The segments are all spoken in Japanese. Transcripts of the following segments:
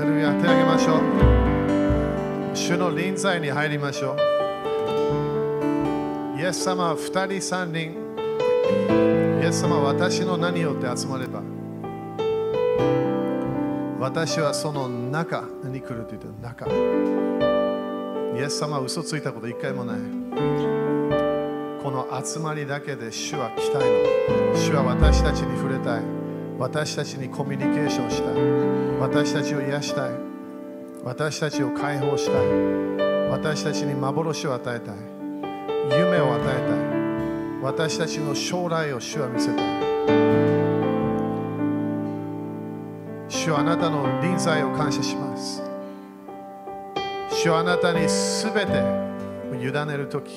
レルヤ手を挙げましょう。主の臨在に入りましょう。イエス様は2人3人。イエス様は私の名によって集まれば。私はその中に来ると言って中。イエス様は嘘ついたこと一回もない。この集まりだけで主は来たいの。主は私たちに触れたい。私たちにコミュニケーションしたい。私たちを癒したい。私たちを解放したい。私たちに幻を与えたい。夢を与えたい。私たちの将来を主は見せたい。主はあなたの臨在を感謝します。主はあなたにすべて委ねるとき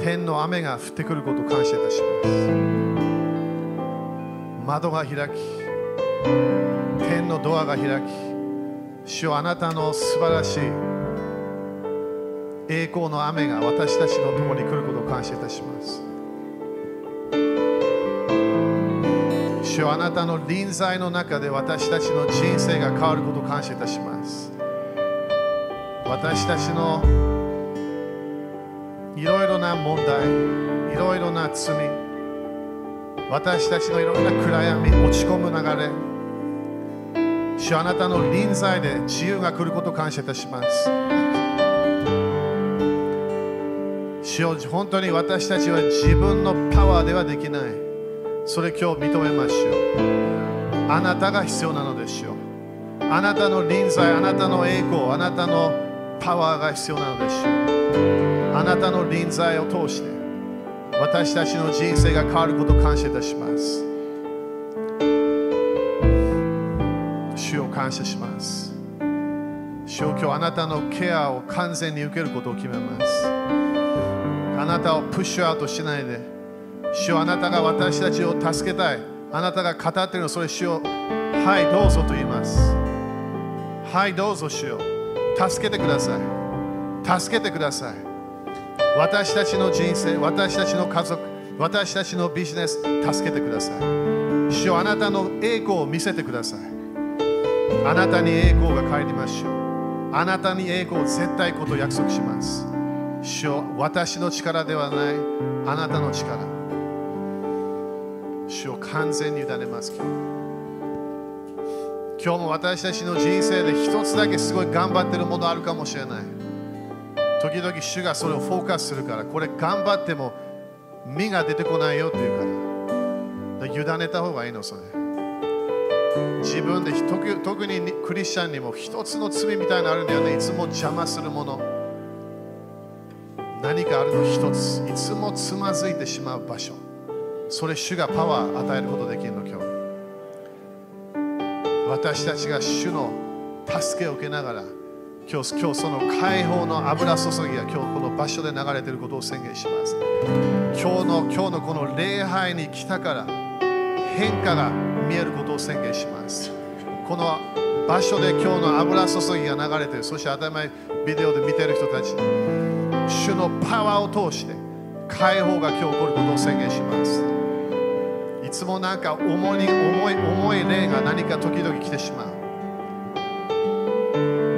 天の雨が降ってくることを感謝いたします。窓が開き天のドアが開き主はあなたの素晴らしい栄光の雨が私たちの共に来ることを感謝いたします。主はあなたの臨在の中で私たちの人生が変わることを感謝いたします。私たちのいろいろな問題いろいろな罪私たちのいろいろな暗闇落ち込む流れ。主あなたの臨在で自由が来ることを感謝いたします。主よ本当に私たちは自分のパワーではできない。それ今日認めましょう。あなたが必要なのですよ。あなたの臨在あなたの栄光あなたのパワーが必要なのでしょうあなたの臨在を通して。私たちの人生が変わることを感謝いたします。主を感謝します。主を今日あなたのケアを完全に受けることを決めます。あなたをプッシュアウトしないで。主よあなたが私たちを助けたい。あなたが語っているのそれ主よはいどうぞと言います。はいどうぞ主よ助けてください。助けてください。私たちの人生私たちの家族私たちのビジネス助けてください。主よあなたの栄光を見せてください。あなたに栄光が帰りましょう。あなたに栄光を絶対こと約束します。主よ私の力ではない。あなたの力。主を完全に委ねます今日。今日も私たちの人生で一つだけすごい頑張ってるものあるかもしれない。時々主がそれをフォーカスするからこれ頑張っても身が出てこないよっていうから。委ねた方がいいのそれ。自分で特特にクリスチャンにも一つの罪みたいなのあるんだよね。いつも邪魔するもの。何かあるの一つ。いつもつまずいてしまう場所。それ主がパワー与えることできるの今日。私たちが主の助けを受けながら今日今日その解放の油注ぎが今日この場所で流れていることを宣言します。今日の今日のこの礼拝に来たから変化が見えることを宣言します。この場所で今日の油注ぎが流れているそして当たり前ビデオで見ている人たち主のパワーを通して解放が今日起こることを宣言します。いつもなんか重い重い重い霊が何か時々来てしまう。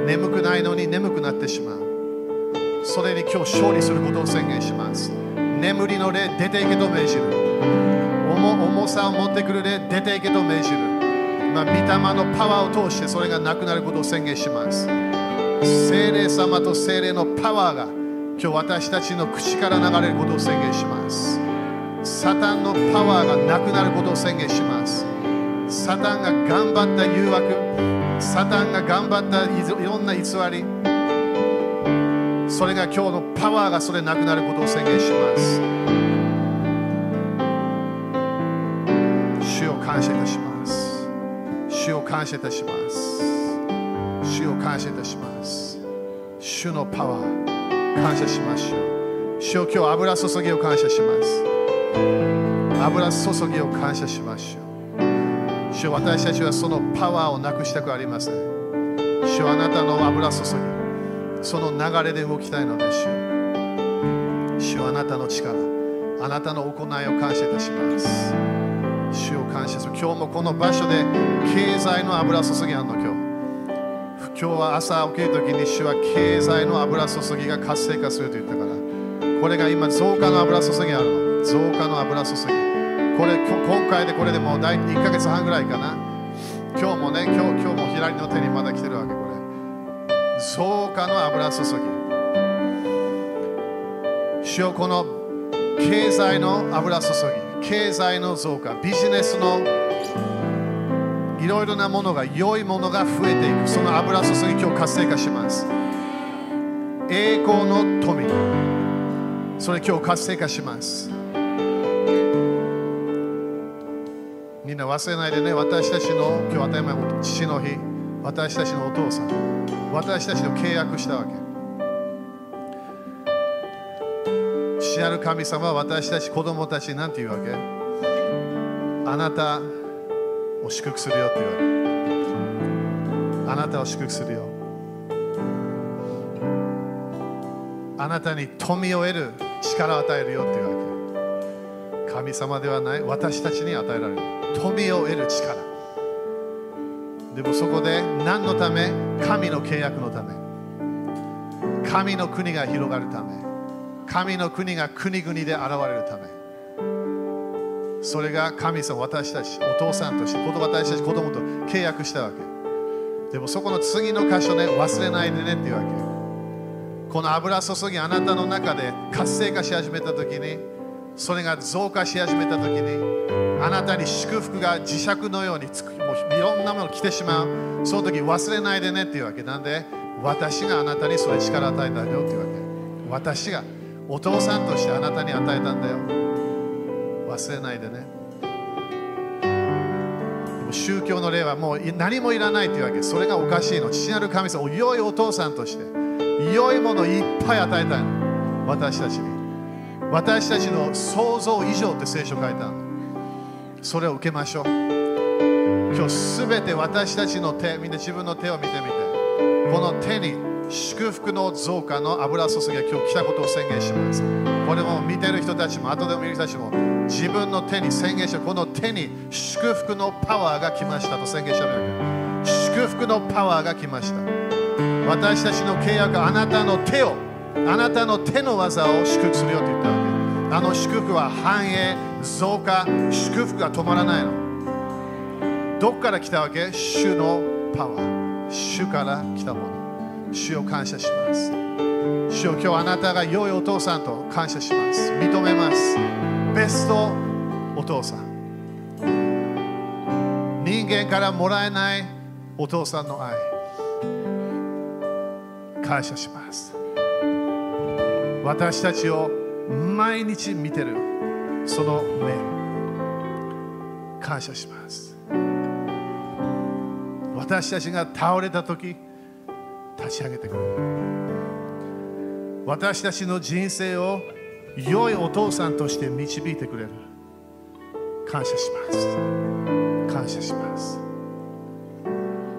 眠くないのに眠くなってしまう。それに今日勝利することを宣言します。眠りの霊出ていけと命じる。重さを持ってくる霊出ていけと命じる。まあ、御霊のパワーを通してそれがなくなることを宣言します。精霊様と精霊のパワーが今日私たちの口から流れることを宣言します。サタンのパワーがなくなることを宣言します。サタンが頑張った誘惑サタンが頑張ったいろんな偽り。それが今日のパワーがそれなくなることを宣言します。主を感謝いたします。主を感謝いたします。主を感謝いたします。主のパワー感謝しましょう主を今日油注ぎを感謝します。油注ぎを感謝しましょう主私たちはそのパワーをなくしたくありません。主よあなたの油注ぎその流れで動きたいのでしょ主よあなたの力あなたの行いを感謝いたします。主を感謝する。今日もこの場所で経済の油注ぎあんの今日。今日は朝起きるときに主は経済の油注ぎが活性化すると言ったから。これが今増加の油注ぎあるの。増加の油注ぎ。これ今回でこれでもう大1ヶ月半ぐらいかな。今日もね今日今日も左の手にまだ来てるわけこれ。増加の油注ぎ。主よこの経済の油注ぎ。経済の増加。ビジネスのいろいろなものが良いものが増えていく。その油注ぎ今日活性化します。栄光の富。それ今日活性化します。忘れないでね私たちの今日当たり前の父の日私たちのお父さん私たちと契約したわけ。父なる神様は私たち子供たちに何て言うわけ？あなたを祝福するよって言われあなたを祝福するよ。あなたに富を得る力を与えるよっていうわけ。神様ではない私たちに与えられる。富を得る力。でもそこで何のため？神の契約のため。神の国が広がるため。神の国が国々で現れるため。それが神様、私たち、お父さんとして、私たち子供と契約したわけ。でもそこの次の箇所ね、忘れないでねっていうわけ。この油注ぎ、あなたの中で活性化し始めたときに、それが増加し始めたときに、あなたに祝福が磁石のようにつく、もういろんなもの来てしまう。その時忘れないでねっていうわけ。なんで、私があなたにそれ力を与えたんだよっていうわけ。私がお父さんとしてあなたに与えたんだよ。忘れないでねでも宗教の例はもう何もいらないというわけそれがおかしいの父なる神様良いお父さんとして良いものをいっぱい与えたいの私たちに私たちの想像以上って聖書書いたそれを受けましょう。今日すべて私たちの手みんな自分の手を見てみて。この手に祝福の増加の油注ぎが今日来たことを宣言します。これも見てる人たちも後でも見る人たちも自分の手に宣言したこの手に祝福のパワーが来ましたと宣言したわけ。祝福のパワーが来ました。私たちの契約あなたの手をあなたの手の技を祝福するよと言ったあの祝福は繁栄増加祝福が止まらないの。どっから来たわけ？主のパワー。主から来たもの。主を感謝します。主を今日あなたが良いお父さんと感謝します。認めます。ベストお父さん。人間からもらえないお父さんの愛。感謝します。私たちを毎日見てる。その目。感謝します。私たちが倒れた時立ち上げてくる。私たちの人生を良いお父さんとして導いてくれる。感謝します。感謝します。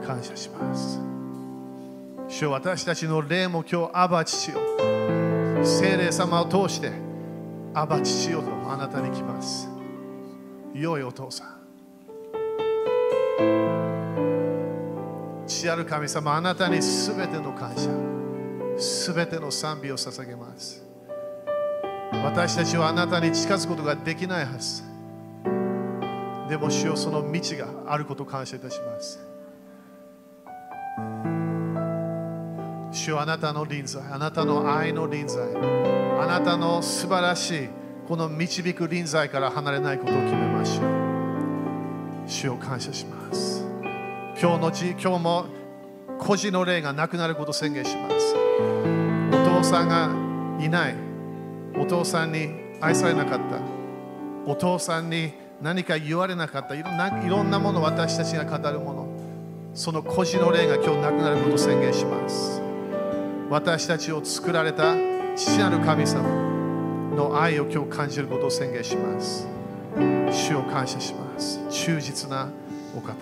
感謝します。主よ私たちの霊も今日アバ父よ。精霊様を通してアバ父よとあなたに来ます。良いお父さん。父ある神様あなたにすべての感謝すべての賛美を捧げます。私たちはあなたに近づくことができないはず。でも主よその道があることを感謝いたします。主よあなたの臨在あなたの愛の臨在あなたの素晴らしいこの導く臨在から離れないことを決めましょう。主を感謝します。今日のち今日も孤児の霊がなくなることを宣言します。お父さんがいない。お父さんに愛されなかった。お父さんに何か言われなかった。いろんないろんなもの私たちが語るもの。その孤児の霊が今日なくなることを宣言します。私たちを作られた父なる神様の愛を今日感じることを宣言します主を感謝します忠実なお方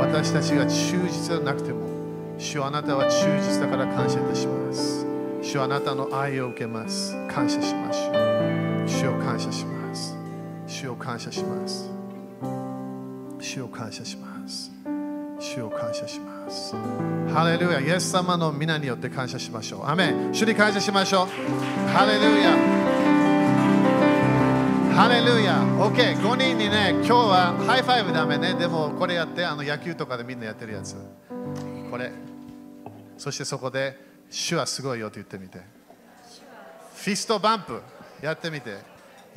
私たちが忠実でなくても主あなたは忠実だから感謝いたします主はあなたの愛を受けます。感謝しましょう。主を感謝します。主を感謝します主を感謝します主を感謝します。ハレルヤ。イエス様の御名によって感謝しましょう。アメン。主に感謝しましょう。ハレルヤ。ハレルヤ。OK5 人にね今日は high five ダメね。でもこれやってあの野球とかでみんなやってるやつ。これ。そしてそこで主はすごいよって言ってみて。fist bump。やってみて。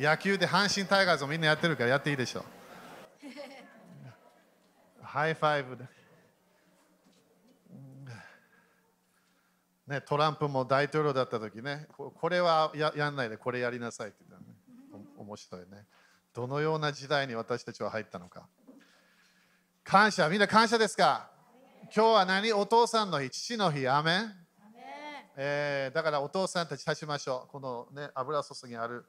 野球で阪神タイガースをみんなやってるからやっていいでしょ。 high five。でね、トランプも大統領だった時ね、こ、これはややんないで、これやりなさいって言ったのね。お面白いね。どのような時代に私たちは入ったのか。感謝、みんな感謝ですか？今日は何？お父さんの日、父の日、アメン？えーだからお父さんたち立ちましょう。この、ね、油注ぎある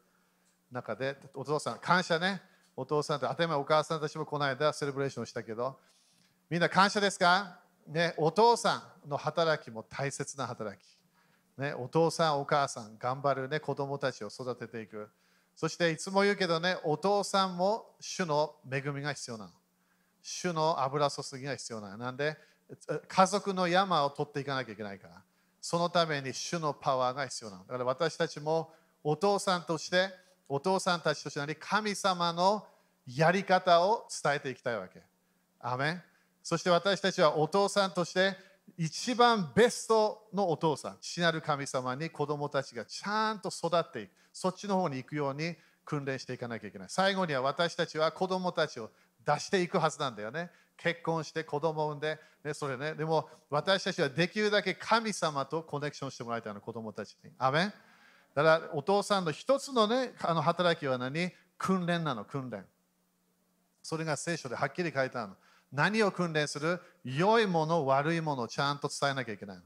中で、お父さん、感謝ね。お父さんと、当たり前お母さんたちもこの間セレブレーションしたけど、みんな感謝ですか？ね、お父さんの働きも大切な働き。ね、お父さん、お母さん、頑張る、ね、子供たちを育てていく。そしていつも言うけどね、お父さんも主の恵みが必要なの。主の油注ぎが必要なの。なんで、家族の山を取っていかなきゃいけないから。そのために主のパワーが必要なの。だから私たちもお父さんとして、お父さんたちとして神様のやり方を伝えていきたいわけ。アメンそして私たちはお父さんとして一番ベストのお父さん、父なる神様に子供たちがちゃんと育っていく、そっちの方に行くように訓練していかなきゃいけない。最後には私たちは子供たちを出していくはずなんだよね。結婚して子供を産んで、ね、それね。でも私たちはできるだけ神様とコネクションしてもらいたいの、子供たちに。アメンだからお父さんの一つのね、あの働きは何？訓練なの、訓練。それが聖書ではっきり書いてあるの。何を訓練する？良いもの、悪いものをちゃんと伝えなきゃいけない。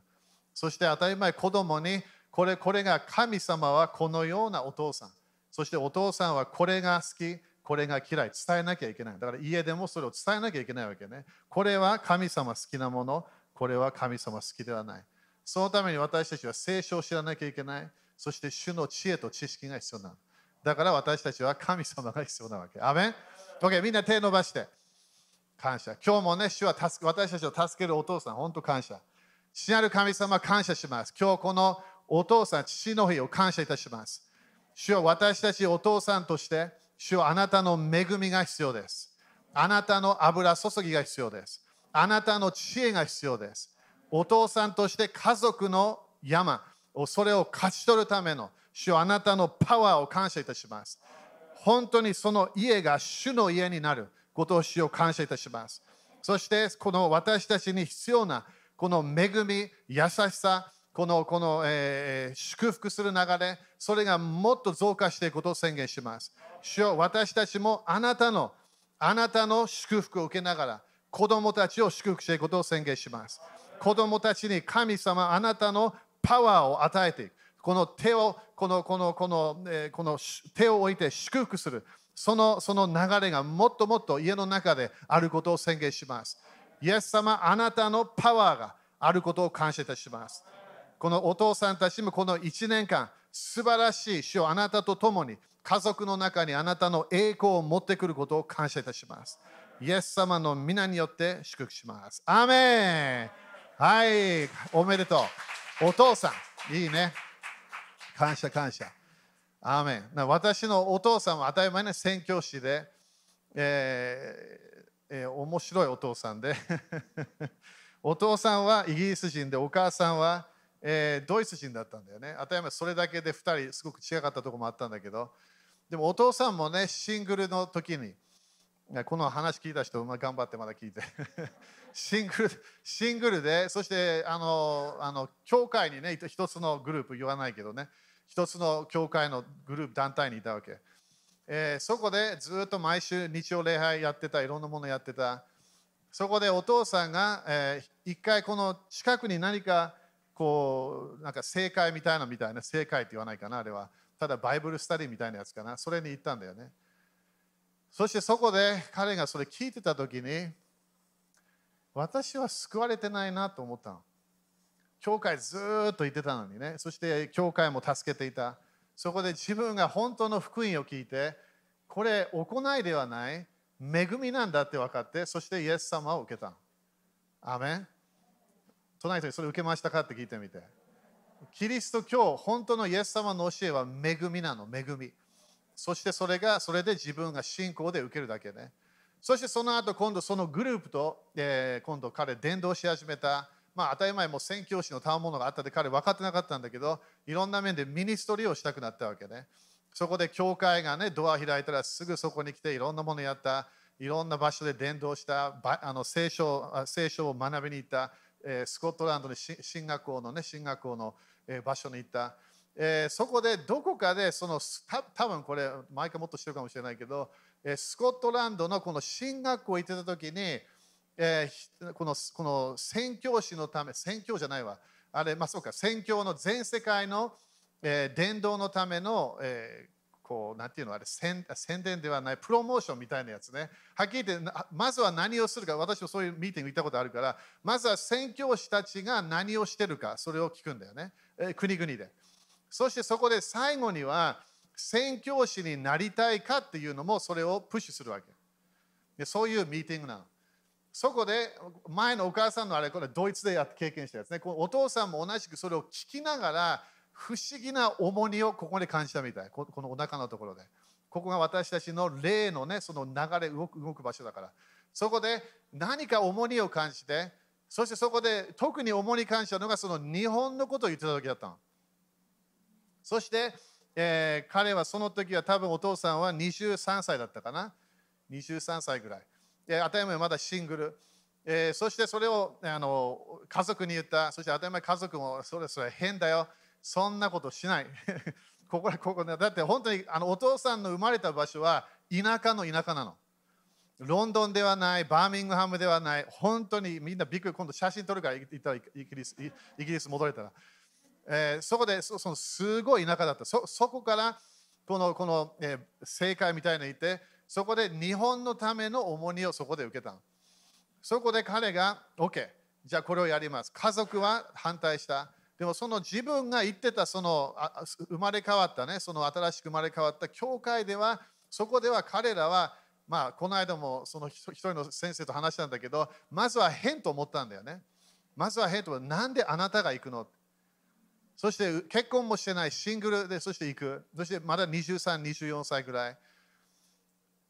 そして当たり前、子供にこれこれが神様はこのようなお父さん。そしてお父さんはこれが好き、これが嫌い。伝えなきゃいけない。だから家でもそれを伝えなきゃいけないわけね。これは神様好きなもの、これは神様好きではない。そのために私たちは聖書を知らなきゃいけない。そして主の知恵と知識が必要なの。だから私たちは神様が必要なわけ。アメン ?OK、みんな手伸ばして。感謝。今日もね、主は助私たちを助けるお父さん、本当感謝。父なる神様、感謝します。今日このお父さん、父の日を感謝いたします。主は私たちお父さんとして、主はあなたの恵みが必要です。あなたの油注ぎが必要です。あなたの知恵が必要です。お父さんとして家族の山それを勝ち取るための主はあなたのパワーを感謝いたします。本当にその家が主の家になる。ことを主を感謝いたします。そして、この私たちに必要なこの恵み、優しさ、このこの、えー、祝福する流れ、それがもっと増加していくことを宣言します。主よ私たちもあなたの、あなたの祝福を受けながら、子供たちを祝福していくことを宣言します。子供たちに神様、あなたのパワーを与えていく。この手を、このこのこの、えー、この手を置いて祝福する。そのその流れがもっともっと家の中であることを宣言します。イエス様、あなたのパワーがあることを感謝いたします。このお父さんたちもこの1年間、素晴らしい主をあなたと共に家族の中にあなたの栄光を持ってくることを感謝いたします。イエス様の皆によって祝福します。アメンはい、おめでとう。お父さん、いいね。感謝感謝。アーメン私のお父さんは当たり前の宣教師で、えーえー、面白いお父さんで お父さんはイギリス人でお母さんは、えー、ドイツ人だったんだよね。当たり前それだけで2人すごく違かったところもあったんだけど。でもお父さんもねシングルの時にこの話聞いた人、頑張ってまだ聞いて。シングルシングルでそしてあのあの教会にね一つのグループ言わないけどね。一つの教会のグループ団体にいたわけ、えー、そこでずっと毎週日曜礼拝やってたいろんなものやってた。そこでお父さんが、えー、一回この近くに何かこうなんか正解みたいなみたいな正解って言わないかなあれは。ただバイブルスタディみたいなやつかな。それに行ったんだよね。そしてそこで彼がそれ聞いてた時に私は救われてないなと思ったの。教会ずっと行ってたのにね、そして教会も助けていた。そこで自分が本当の福音を聞いて、これ行いではない恵みなんだって分かってそしてイエス様を受けた。アメン。隣人にそれ受けましたかって聞いてみて。キリスト教本当のイエス様の教えは恵みなの恵み。そしてそれがそれで自分が信仰で受けるだけね。そしてその後今度そのグループと、えー、今度彼伝道し始めた。まあ当たり前も宣教師の賜物があったで彼分かってなかったんだけどいろんな面でミニストリーをしたくなったわけね。そこで教会がねドア開いたらすぐそこに来ていろんなものやった。いろんな場所で伝道した。あの聖書聖書を学びに行った、えー、スコットランドの進学校のね進学校の、え、場所に行った、えー、そこでどこかでそのた多分これ毎回もっとしてるかもしれないけど、えー、スコットランドのこの進学校行ってた時に、えー、このこの宣教師のため宣教じゃないわあれまあそうか宣教の全世界の、えー、伝道のための、えー、こう、なんていうのあれ宣、宣伝ではない、プロモーションみたいなやつね。はっきり言って、まずは何をするか、私もそういうミーティング行ったことあるから、まずは宣教師たちが何をしてるか、それを聞くんだよね。え国々で。そしてそこで最後には、宣教師になりたいかっていうのも、それをプッシュするわけ。でそういうミーティングなの。そこで前のお母さんのあれ、これドイツでやって経験したやつね。こ。お父さんも同じくそれを聞きながら、不思議な重荷をここで感じたみたい。このお腹のところで。ここが私たちの霊のねその流れ動く動く場所だから。そこで何か重荷を感じてそしてそこで特に重荷感じたのがその日本のことを言ってた時だったの。そして、えー、彼はその時は多分お父さんは23歳だったかな。23歳ぐらい、えー、当たり前まだシングルえー、そしてそれをあの家族に言った、そして当たり前家族もそれそれ変だよ、そんなことしない。ここここだって本当にあのお父さんの生まれた場所は田舎の田舎なの。ロンドンではない、バーミングハムではない、本当にみんなびっくり、今度写真撮るから行ったらイギリスイギリス戻れたら。えー、そこでそそのすごい田舎だった。そそこからこのこの、えー、正解みたいなのいて、そこで日本のための重荷をそこで受けた。そこで彼が OK、じゃあこれをやります。家族は反対した。でもその自分が言ってたその生まれ変わったね、その新しく生まれ変わった教会では、そこでは彼らは、まあ、この間もその一人の先生と話したんだけど、まずは変と思ったんだよね。まずは変と思った。なんであなたが行くの？そして結婚もしてないシングルでそして行く。そしてまだ23、24歳ぐらい。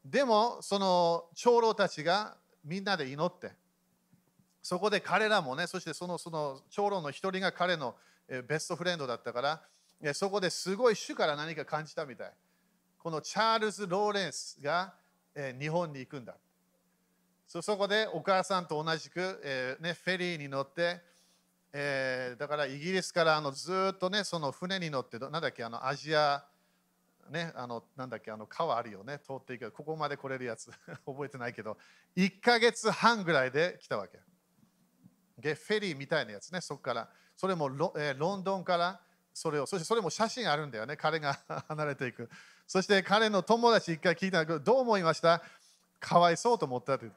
でも、その長老たちがみんなで祈って、そこで彼らもね、そしてそのその長老の一人が彼の best friend だったから、そこですごい主から何か感じたみたい。このチャールズ・ローレンスが日本に行くんだ。そこでお母さんと同じく、えーね、フェリーに乗って、えー、だからイギリスからあのずっとね、その船に乗って、なんだっけ、あのアジア、ね、あのなんだっけ、あの川あるよね、通っていくここまで来れるやつ、覚えてないけど、1ヶ月半ぐらいで来たわけ。でフェリーみたいなやつね、そこから。それもロ,、えー、ロンドンからそれを、そしてそれも写真あるんだよね、彼が 離れていく。そして彼の友達一回聞いたけど、どう思いました？かわいそうと思ったって。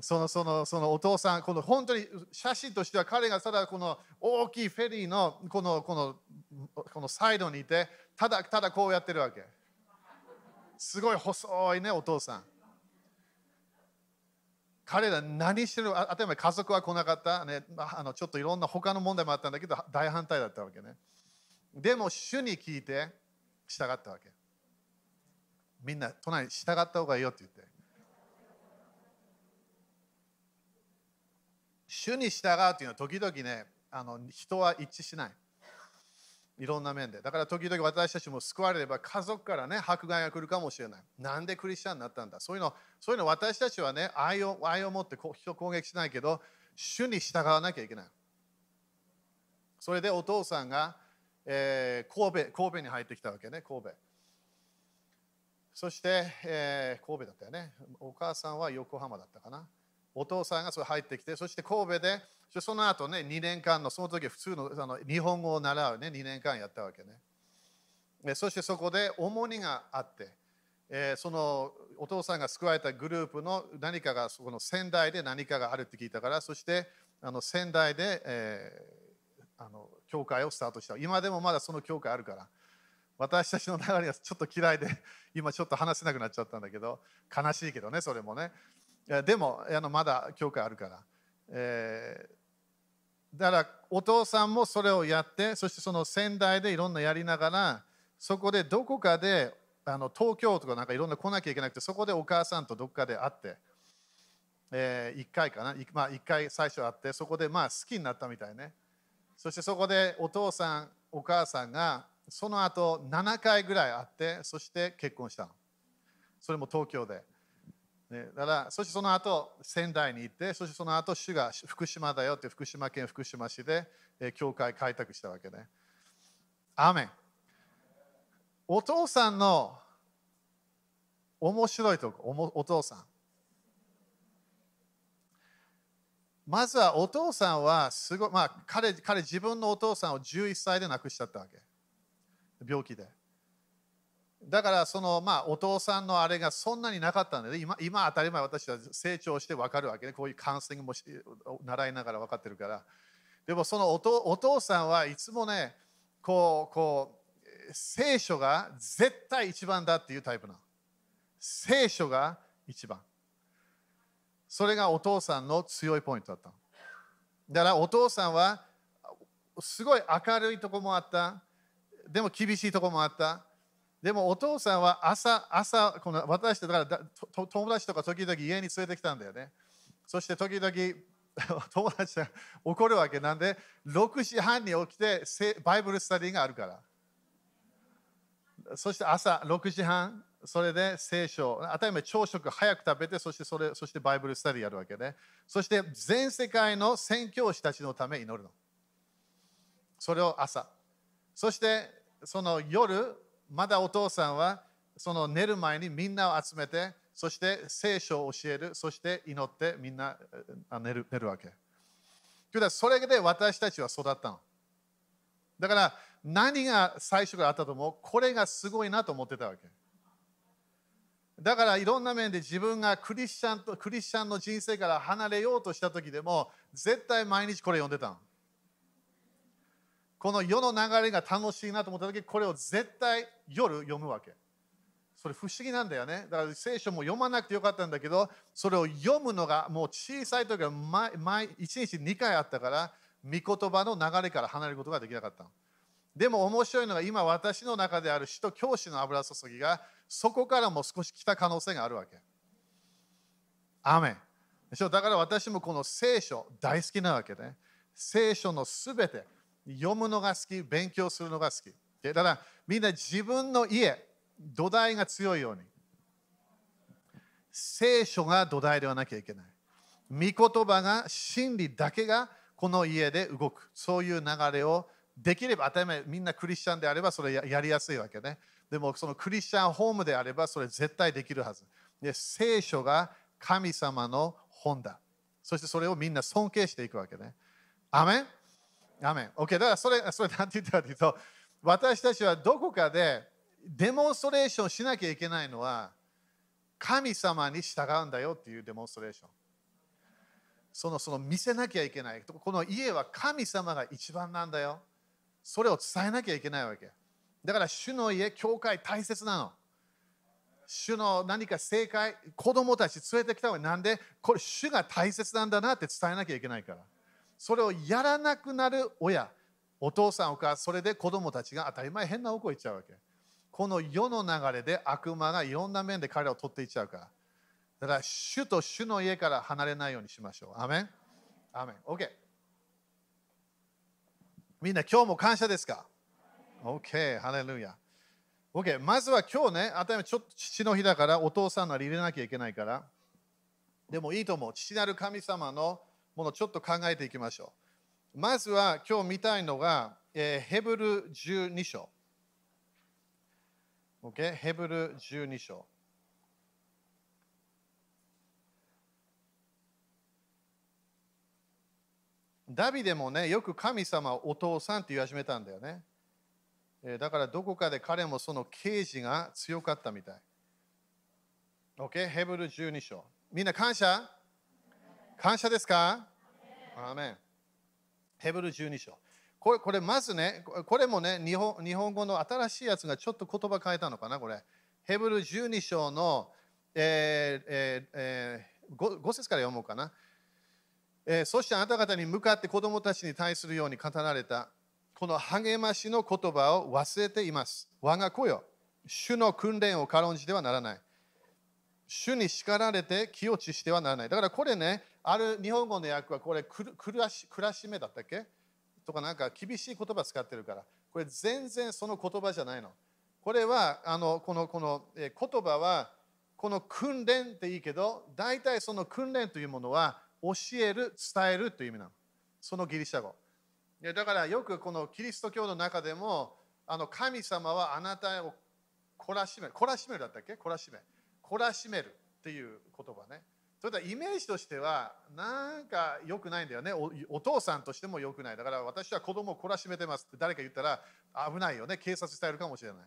そのそのそのお父さん、この本当に写真としては彼がただこの大きいフェリーのこのこのこのサイドにいて、ただただこうやってるわけ。すごい細いね、お父さん。彼ら何してるあたり前家族は来なかった、ね、あのちょっといろんな他の問題もあったんだけど大反対だったわけねでも主に聞いて従ったわけみんな隣に従った方がいいよって言って主に従うっていうのは時々ねあの人は一致しないいろんな面で。だから時々私たちも救われれば家族からね、迫害が来るかもしれない。なんでクリスチャンになったんだ？そういうの、そういうの私たちはね、愛を愛を持って人を攻撃しないけど、主に従わなきゃいけない。それでお父さんが、えー、神戸神戸に入ってきたわけね、神戸。そして、えー、神戸だったよね。お母さんは横浜だったかな。お父さんがそれ入ってきて、そして神戸で、その後ね、2年間の、その時普通のあの日本語を習うね、2年間やったわけね。そしてそこで重荷があって、えー、そのお父さんが救われたグループの何かが、そこの仙台で何かがあるって聞いたから、そしてあの仙台で、えー、あの教会をスタートした。今でもまだその教会あるから。私たちの流れがちょっと嫌いで、今ちょっと話せなくなっちゃったんだけど、悲しいけどね、それもね。でも、あのまだ教会あるから。えー、だから、お父さんもそれをやって、そしてその仙台でいろんなやりながら、そこでどこかであの東京とかなんかいろんな来なきゃいけなくて、そこでお母さんとどっかで会って、えー、1回かな、まあ、1回最初会って、そこでまあ好きになったみたいね。そしてそこでお父さん、お母さんがその後7回ぐらい会って、そして結婚したの。それも東京で。ね、だからそしてその後仙台に行って、そしてその後主が福島だよって福島県福島市で、えー、教会開拓したわけね。アメン。お父さんの面白いとこ、おもお父さん。まずはお父さんはすご、まあ彼、彼自分のお父さんを11歳で亡くしちゃったわけ。病気で。だからその、まあ、お父さんのあれがそんなになかったんで、今今当たり前私は成長して分かるわけね。こういうカウンセリングも習いながら分かってるから。でもそのおお父さんはいつもね、こう、こう、聖書が絶対一番だっていうタイプなの。聖書が一番。それがお父さんの強いポイントだった。だからお父さんはすごい明るいとこもあった。でも厳しいとこもあった。でもお父さんは朝、朝、この私だから友達とか時々家に連れてきたんだよね。そして時々 友達が怒るわけなんで、6時半に起きてバイブルスタディがあるから。そして朝6時半、それで聖書、当たり前朝食早く食べて、そしてそれそしてバイブルスタディやるわけで、ね、そして全世界の宣教師たちのため祈るの。それを朝。そしてその夜、まだお父さんはその寝る前にみんなを集めて、そして聖書を教える、そして祈ってみんな寝る寝るわけ。それで私たちは育ったの。だから何が最初からあったと思う？これがすごいなと思ってたわけ。だからいろんな面で自分がクリスチャンとクリスチャンの人生から離れようとした時でも絶対毎日これ読んでたの。この世の流れが楽しいなと思った時これを絶対夜読むわけ。それ不思議なんだよね。だから聖書も読まなくてよかったんだけどそれを読むのがもう小さい時は毎毎1日2回あったから御言葉の流れから離れることができなかった。でも面白いのが今私の中である使徒教師の油注ぎがそこからも少し来た可能性があるわけ。アメン。だから私もこの聖書大好きなわけね。聖書のすべて読むのが好き、勉強するのが好き。だからみんな自分の家、土台が強いように。聖書が土台ではなきゃいけない。御言葉が真理だけがこの家で動く。そういう流れをできれば当たり前みんなクリスチャンであればそれやりやすいわけね。でもそのクリスチャンホームであればそれ絶対できるはず。で聖書が神様の本だ。そしてそれをみんな尊敬していくわけね。アメンアメン ?OK。だからそれ、それなんて言ったかというと、私たちはどこかでデモンストレーションしなきゃいけないのは神様に従うんだよっていうデモンストレーション。そのその見せなきゃいけない。この家は神様が一番なんだよ。それを伝えなきゃいけないわけ。だから主の家、教会大切なの。主の何か正解、子供たち連れてきた方がなんで、これ主が大切なんだなって伝えなきゃいけないから。それをやらなくなる親、お父さんお母さん、それで子供たちが当たり前変な方向行っちゃうわけ。この世の流れで悪魔がいろんな面で彼を取っていっちゃうから。だから主と主の家から離れないようにしましょう。アメンアメン。OK。みんな今日も感謝ですか ?OK、ハレルヤ。OK、まずは今日ね、あたりちょっと父の日だからお父さんなり入れなきゃいけないから。でもいいと思う。父なる神様のものをちょっと考えていきましょう。まずは今日見たいのが、えー、ヘブル12章。OK、ヘブル12章。ダビデもね、よく神様をお父さんって言い始めたんだよね。だからどこかで彼もその刑事が強かったみたい。OK? ヘブル12章。みんな感謝？感謝ですか？アメンヘブル12章。これこれまずね、これもね日本、日本語の新しいやつがちょっと言葉変えたのかな、これ。ヘブル12章の、えーえーえー、5, 5節から読もうかな、えー。そしてあなた方に向かって子供たちに対するように語られた、この励ましの言葉を忘れています。我が子よ、主の訓練を軽んじてはならない。主に叱られて気落ちしてはならない。だからこれね、ある日本語の訳はこれ、暮らし暮らしめだったっけ？とかなんか厳しい言葉使ってるから、これ全然その言葉じゃないの。これは、あのこのこの、え言葉は、この訓練っていいけど、大体その訓練というものは教える、伝えるという意味なの。そのギリシャ語。だからよくこのキリスト教の中でも、あの神様はあなたを懲らしめる。懲らしめるだったっけ？懲らしめ。懲らしめるっていう言葉ね。それではイメージとしてはなんか良くないんだよねお。父さんとしても良くない。だから私は子供を懲らしめてますって誰か言ったら危ないよね。警察に伝えるかもしれない。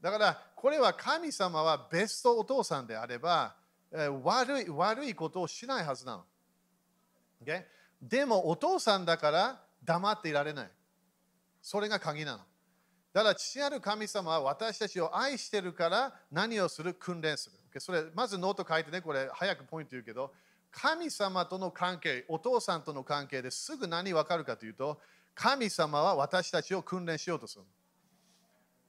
だからこれは神様はベストお父さんであれば、悪い悪いことをしないはずなの。Okay? でもお父さんだから黙っていられない。それが鍵なの。だから父なる神様は私たちを愛してるから何をする？訓練する。それまずノート書いてね、これ早くポイント言うけど、神様との関係、お父さんとの関係ですぐ何分かるかというと、神様は私たちを訓練しようとする。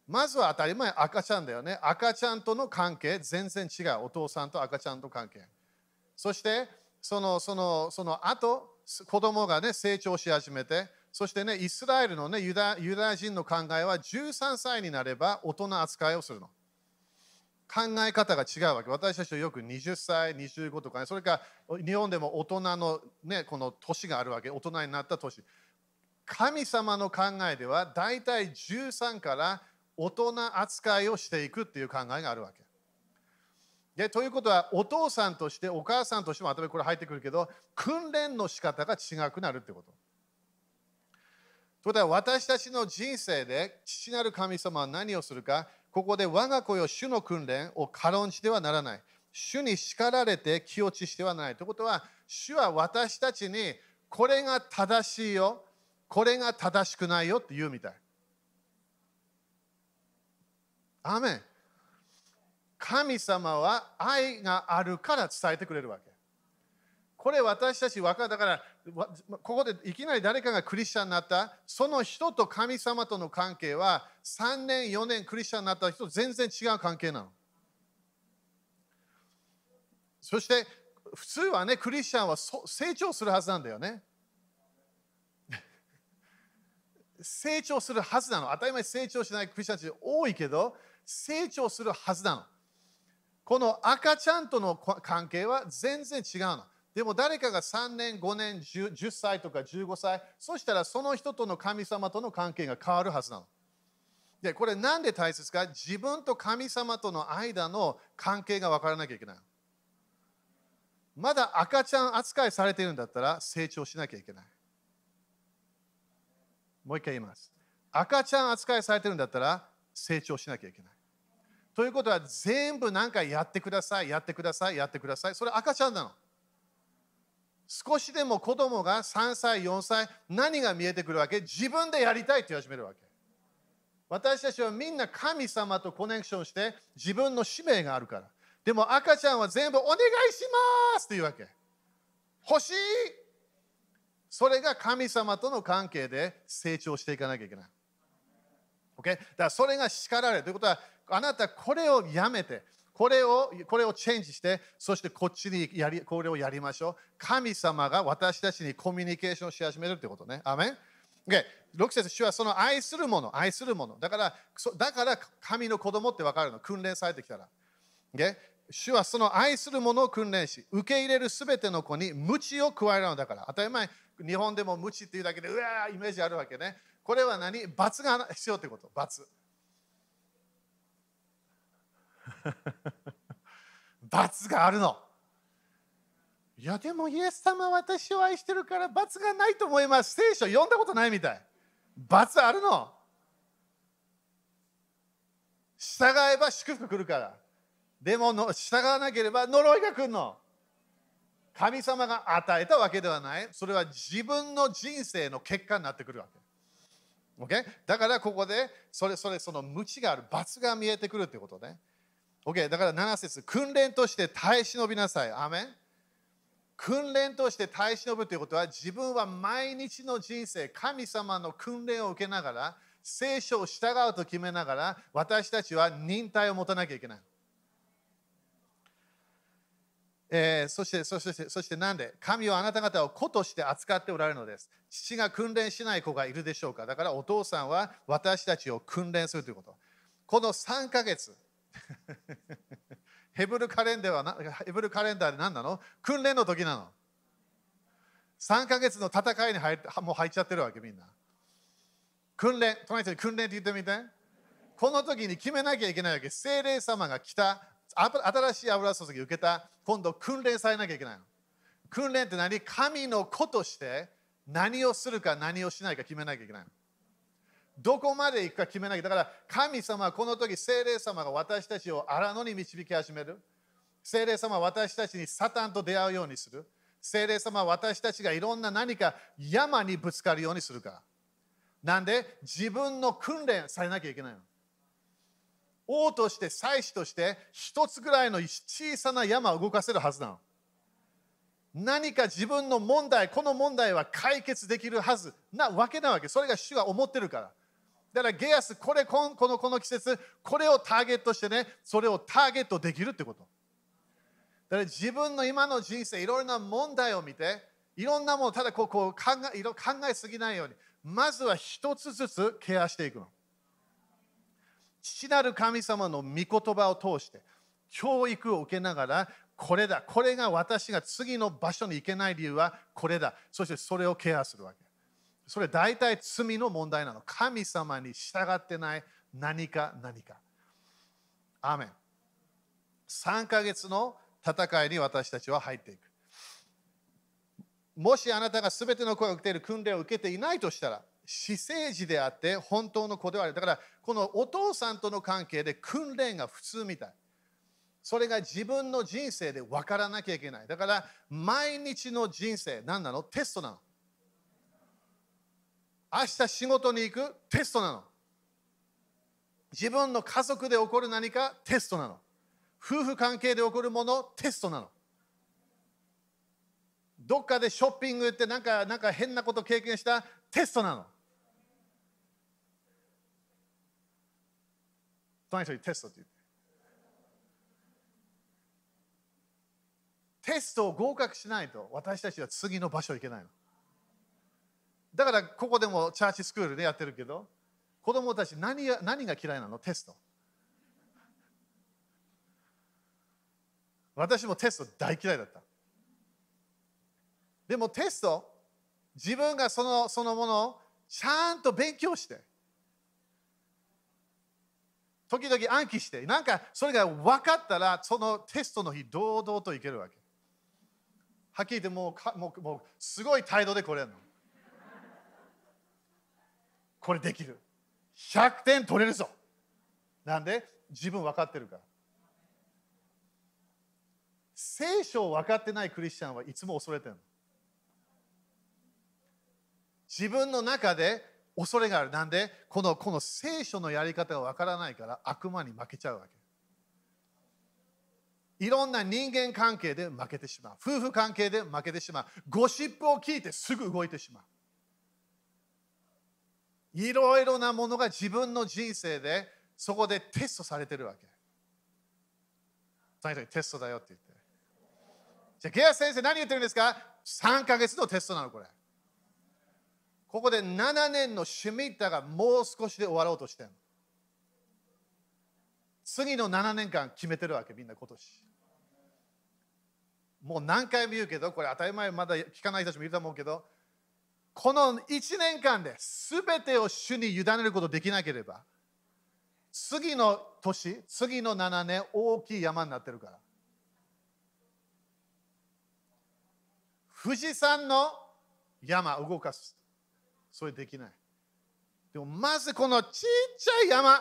まずは当たり前、赤ちゃんだよね。赤ちゃんとの関係、全然違う。お父さんと赤ちゃんと関係。そして、そのそのその後、子供がね、成長し始めて、そしてね、イスラエルのね、ユダユダヤ人の考えは13歳になれば大人扱いをするの。考え方が違うわけ。私たちはよく20歳、25とかね、それから日本でも大人のね、この年があるわけ。大人になった年。神様の考えでは大体13から大人扱いをしていくっていう考えがあるわけ。でということは、お父さんとして、お母さんとしても、後でこれ入ってくるけど、訓練の仕方が違くなるってこと。ということは私たちの人生で父なる神様は何をするか、ここで我が子よ主の訓練を軽んじてはならない。主に叱られて気落ちしてはならない。ということは、主は私たちにこれが正しいよ、これが正しくないよって言うみたい。アメン神様は愛があるから伝えてくれるわけ。これ私たち分かる。だから、ここでいきなり誰かがクリスチャンになった、その人と神様との関係は3年、4年クリスチャンになった人と全然違う関係なの。そして、普通はね、クリスチャンは成長するはずなんだよね。成長するはずなの。当たり前成長しないクリスチャンたち多いけど、成長するはずなの。この赤ちゃんとの関係は全然違うの。でも誰かが3年、5年10、10歳とか15歳、そしたらその人との神様との関係が変わるはずなの。で、これなんで大切か？自分と神様との間の関係が分からなきゃいけない。まだ赤ちゃん扱いされているんだったら成長しなきゃいけない。もう一回言います。赤ちゃん扱いされてるんだったら成長しなきゃいけない。ということは全部何かやってください、やってください、やってください。それ赤ちゃんなの。少しでも子供が3歳、4歳、何が見えてくるわけ？自分でやりたいって言い始めるわけ。私たちはみんな神様とコネクションして自分の使命があるから。でも赤ちゃんは全部お願いしますって言うわけ。欲しいそれが神様との関係で成長していかなきゃいけない。Okay? だからそれが叱られるということは、あなたこれをやめて、これをこれをチェンジして、そしてこっちにやりこれをやりましょう。神様が私たちにコミュニケーションし始めるってことね。アメン Okay、6節主はその愛するもの、愛するもの。だから、だから神の子供って分かるの。訓練されてきたら。Okay? 主はその愛するものを訓練し、受け入れるすべての子に無知を加えるのだから。当たり前、日本でも無知っていうだけで、うわーイメージあるわけね。これは何？罰が必要ってこと。罰。罰があるの。いやでもイエス様私を愛してるから罰がないと思います。聖書読んだことないみたい。罰あるの。従えば祝福来るから。でもの従わなければ呪いが来るの。神様が与えたわけではない。それは自分の人生の結果になってくるわけ。Okay? だからここでそれそれその無知がある罰が見えてくるってことね。OK だから7節訓練として耐え忍びなさい。アメン訓練として耐え忍ぶということは自分は毎日の人生神様の訓練を受けながら聖書を従うと決めながら私たちは忍耐を持たなきゃいけない。えー、そして、そして、そしてなんで？神はあなた方を子として扱っておられるのです。父が訓練しない子がいるでしょうか？だからお父さんは私たちを訓練するということ。この3ヶ月、ヘブルカレンダーはなヘブルカレンダーで何なの？訓練の時なの。3ヶ月の戦いに入もう入っちゃってるわけみんな。訓練、隣人に訓練って言ってみて。この時に決めなきゃいけないわけ。精霊様が来た新しい油注ぎ受けた、今度訓練されなきゃいけないの。訓練って何？神の子として何をするか何をしないか決めなきゃいけないの。どこまで行くか決めなきゃ。だから神様はこの時聖霊様が私たちを荒野に導き始める。聖霊様は私たちにサタンと出会うようにする。聖霊様は私たちがいろんな何か山にぶつかるようにするから。なんで自分の訓練されなきゃいけないの。王として祭司として一つぐらいの小さな山を動かせるはずなの。何か自分の問題、この問題は解決できるはずなわけなわけ。それが主が思ってるから。だからゲアス、これこのこの季節、これをターゲットしてね、それをターゲットできるってこと。だから自分の今の人生、いろいろな問題を見て、いろんなもの、ただこうこう考え考えすぎないように、まずは一つずつケアしていくの。父なる神様の御言葉を通して教育を受けながらこれだこれが私が次の場所に行けない理由はこれだそしてそれをケアするわけそれ大体罪の問題なの神様に従ってない何か何かアーメン3ヶ月の戦いに私たちは入っていくもしあなたが全ての声を受けている訓練を受けていないとしたら私生児であって本当の子ではある。だからこのお父さんとの関係で訓練が普通みたい。それが自分の人生で分からなきゃいけない。だから毎日の人生、何なの？テストなの。明日仕事に行く？テストなの。自分の家族で起こる何かテストなの。夫婦関係で起こるもの？テストなの。どっかでショッピング行ってなんかなんか変なこと経験した？テストなの。隣人にテストって言って。テストを合格しないと私たちは次の場所行けないの。だからここでもチャーチスクールでやってるけど子供たち何が何が嫌いなの？テスト。私もテスト大嫌いだった。でもテスト自分がそのそのものをちゃんと勉強して時々暗記して、なんかそれが分かったら、そのテストの日、堂々といけるわけ。はっきり言ってもうかもう、もうすごい態度でこれるの。これできる。100点取れるぞ。なんで？自分分かってるから。聖書を分かってないクリスチャンはいつも恐れてる。自分の中で恐れがある。なんで？このこの聖書のやり方がわからないから悪魔に負けちゃうわけ。いろんな人間関係で負けてしまう。夫婦関係で負けてしまう。ゴシップを聞いてすぐ動いてしまう。いろいろなものが自分の人生でそこでテストされてるわけ。テストだよって言って。じゃあ、ゲア先生何言ってるんですか ?3 ヶ月のテストなのこれ。ここで7年のシュミッターがもう少しで終わろうとしてる次の7年間決めてるわけみんな今年もう何回も言うけどこれ当たり前まだ聞かない人たちもいると思うけどこの1年間で全てを主に委ねることできなければ次の年次の7年大きい山になってるから富士山の山動かすそれできない。でもまずこのちっちゃい山、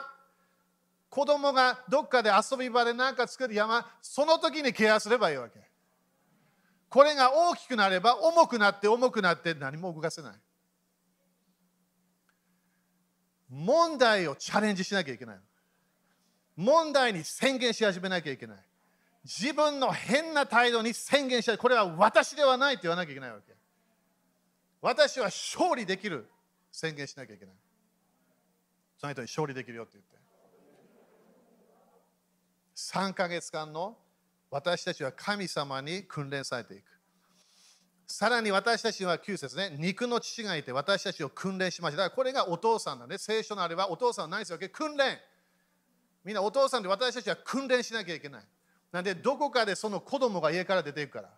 子供がどっかで遊び場で何か作る山、その時にケアすればいいわけ。これが大きくなれば重くなって重くなって何も動かせない。問題をチャレンジしなきゃいけない。問題に宣言し始めなきゃいけない。自分の変な態度に宣言したこれは私ではないと言わなきゃいけないわけ。私は勝利できる宣言しなきゃいけない。その人に勝利できるよって言って。3ヶ月間の私たちは神様に訓練されていく。さらに私たちは9節ね、肉の父がいて私たちを訓練しました。だからこれがお父さんなんで、聖書のあればお父さんは何するわけ訓練。みんなお父さんで私たちは訓練しなきゃいけない。なんで、どこかでその子供が家から出ていくから。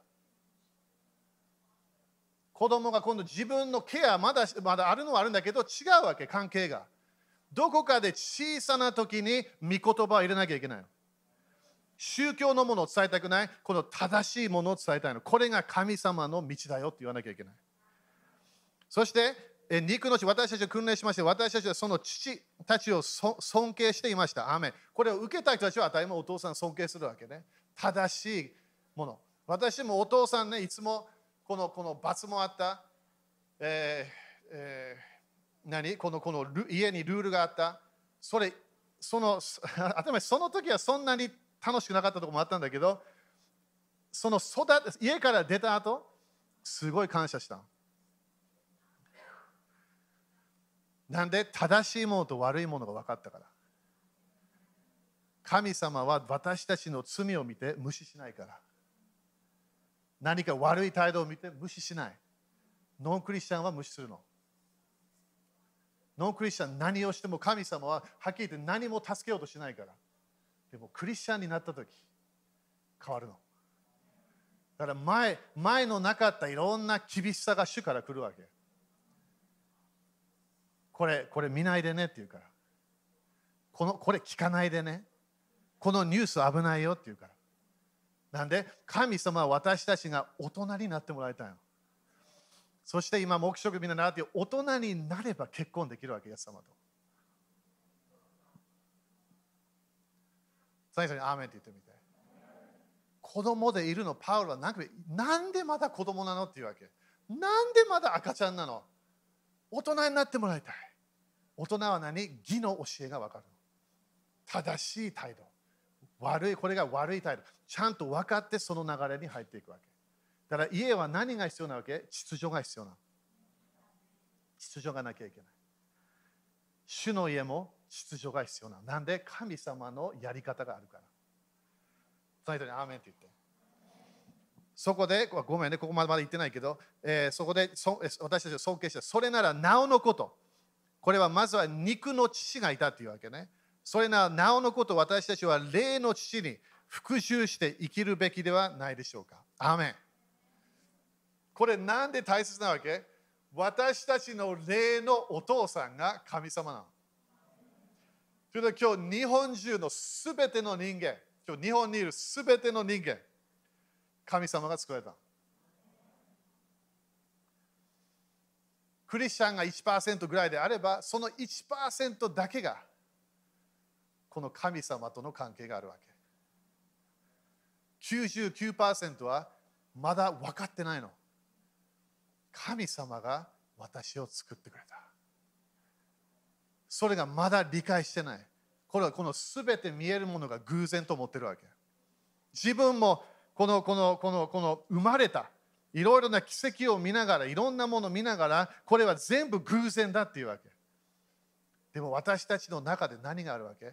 子供が今度自分のケアまだまだあるのはあるんだけど違うわけ、関係が。どこかで小さな時に御言葉を入れなきゃいけない。宗教のものを伝えたくない、この正しいものを伝えたいの。これが神様の道だよって言わなきゃいけない。そして、肉の血、私たちを訓練しまして、私たちはその父たちを尊敬していました。アメこれを受けた人たちは当たり前お父さん尊敬するわけね。正しいもの。私もお父さんね、いつもこのこの罰もあった、えーえー、何？このこの家にルールがあった。それ、その、当たり前その時はそんなに楽しくなかったところもあったんだけど、その育家から出た後、すごい感謝した。なんで正しいものと悪いものが分かったから。神様は私たちの罪を見て無視しないから。何か悪い態度を見て無視しない。ノンクリスチャンは無視するの。ノンクリスチャン何をしても神様ははっきり言って何も助けようとしないから。でもクリスチャンになった時変わるの。だから前前のなかったいろんな厳しさが主から来るわけ。これこれ見ないでねって言うから。このこれ聞かないでね。このニュース危ないよって言うから。なんで神様は私たちが大人になってもらいたいの。そして今、黙食みんな習って大人になれば結婚できるわけ、イエス様と。最初にアーメンって言ってみて。子供でいるの、パウロはなんかなんでまだ子供なのっていうわけ。なんでまだ赤ちゃんなの？大人になってもらいたい。大人は何？義の教えが分かる。正しい態度。悪い、これが悪い態度。ちゃんと分かってその流れに入っていくわけ。だから家は何が必要なわけ？秩序が必要な。秩序がなきゃいけない。主の家も秩序が必要な。なんで神様のやり方があるから。その人にアーメンって言って。そこで、ごめんね、ここまでまだ言ってないけど、えー、そこでそ私たちを尊敬した。それならなおのこと。これはまずは肉の父がいたというわけね。それならなおのこと私たちは霊の父に復讐して生きるべきではないでしょうか。アーメン。これなんで大切なわけ？私たちの霊のお父さんが神様なの。ということで今日日本中のすべての人間、今日日本にいるすべての人間、神様が作られた。クリスチャンが1%ぐらいであれば、その1%だけがこの神様との関係があるわけ。99%はまだ分かってないの。神様が私を作ってくれた。それがまだ理解してない。これはこの全て見えるものが偶然と思ってるわけ。自分もこのこのこのこの生まれたいろいろな奇跡を見ながらいろんなものを見ながらこれは全部偶然だっていうわけ。でも私たちの中で何があるわけ？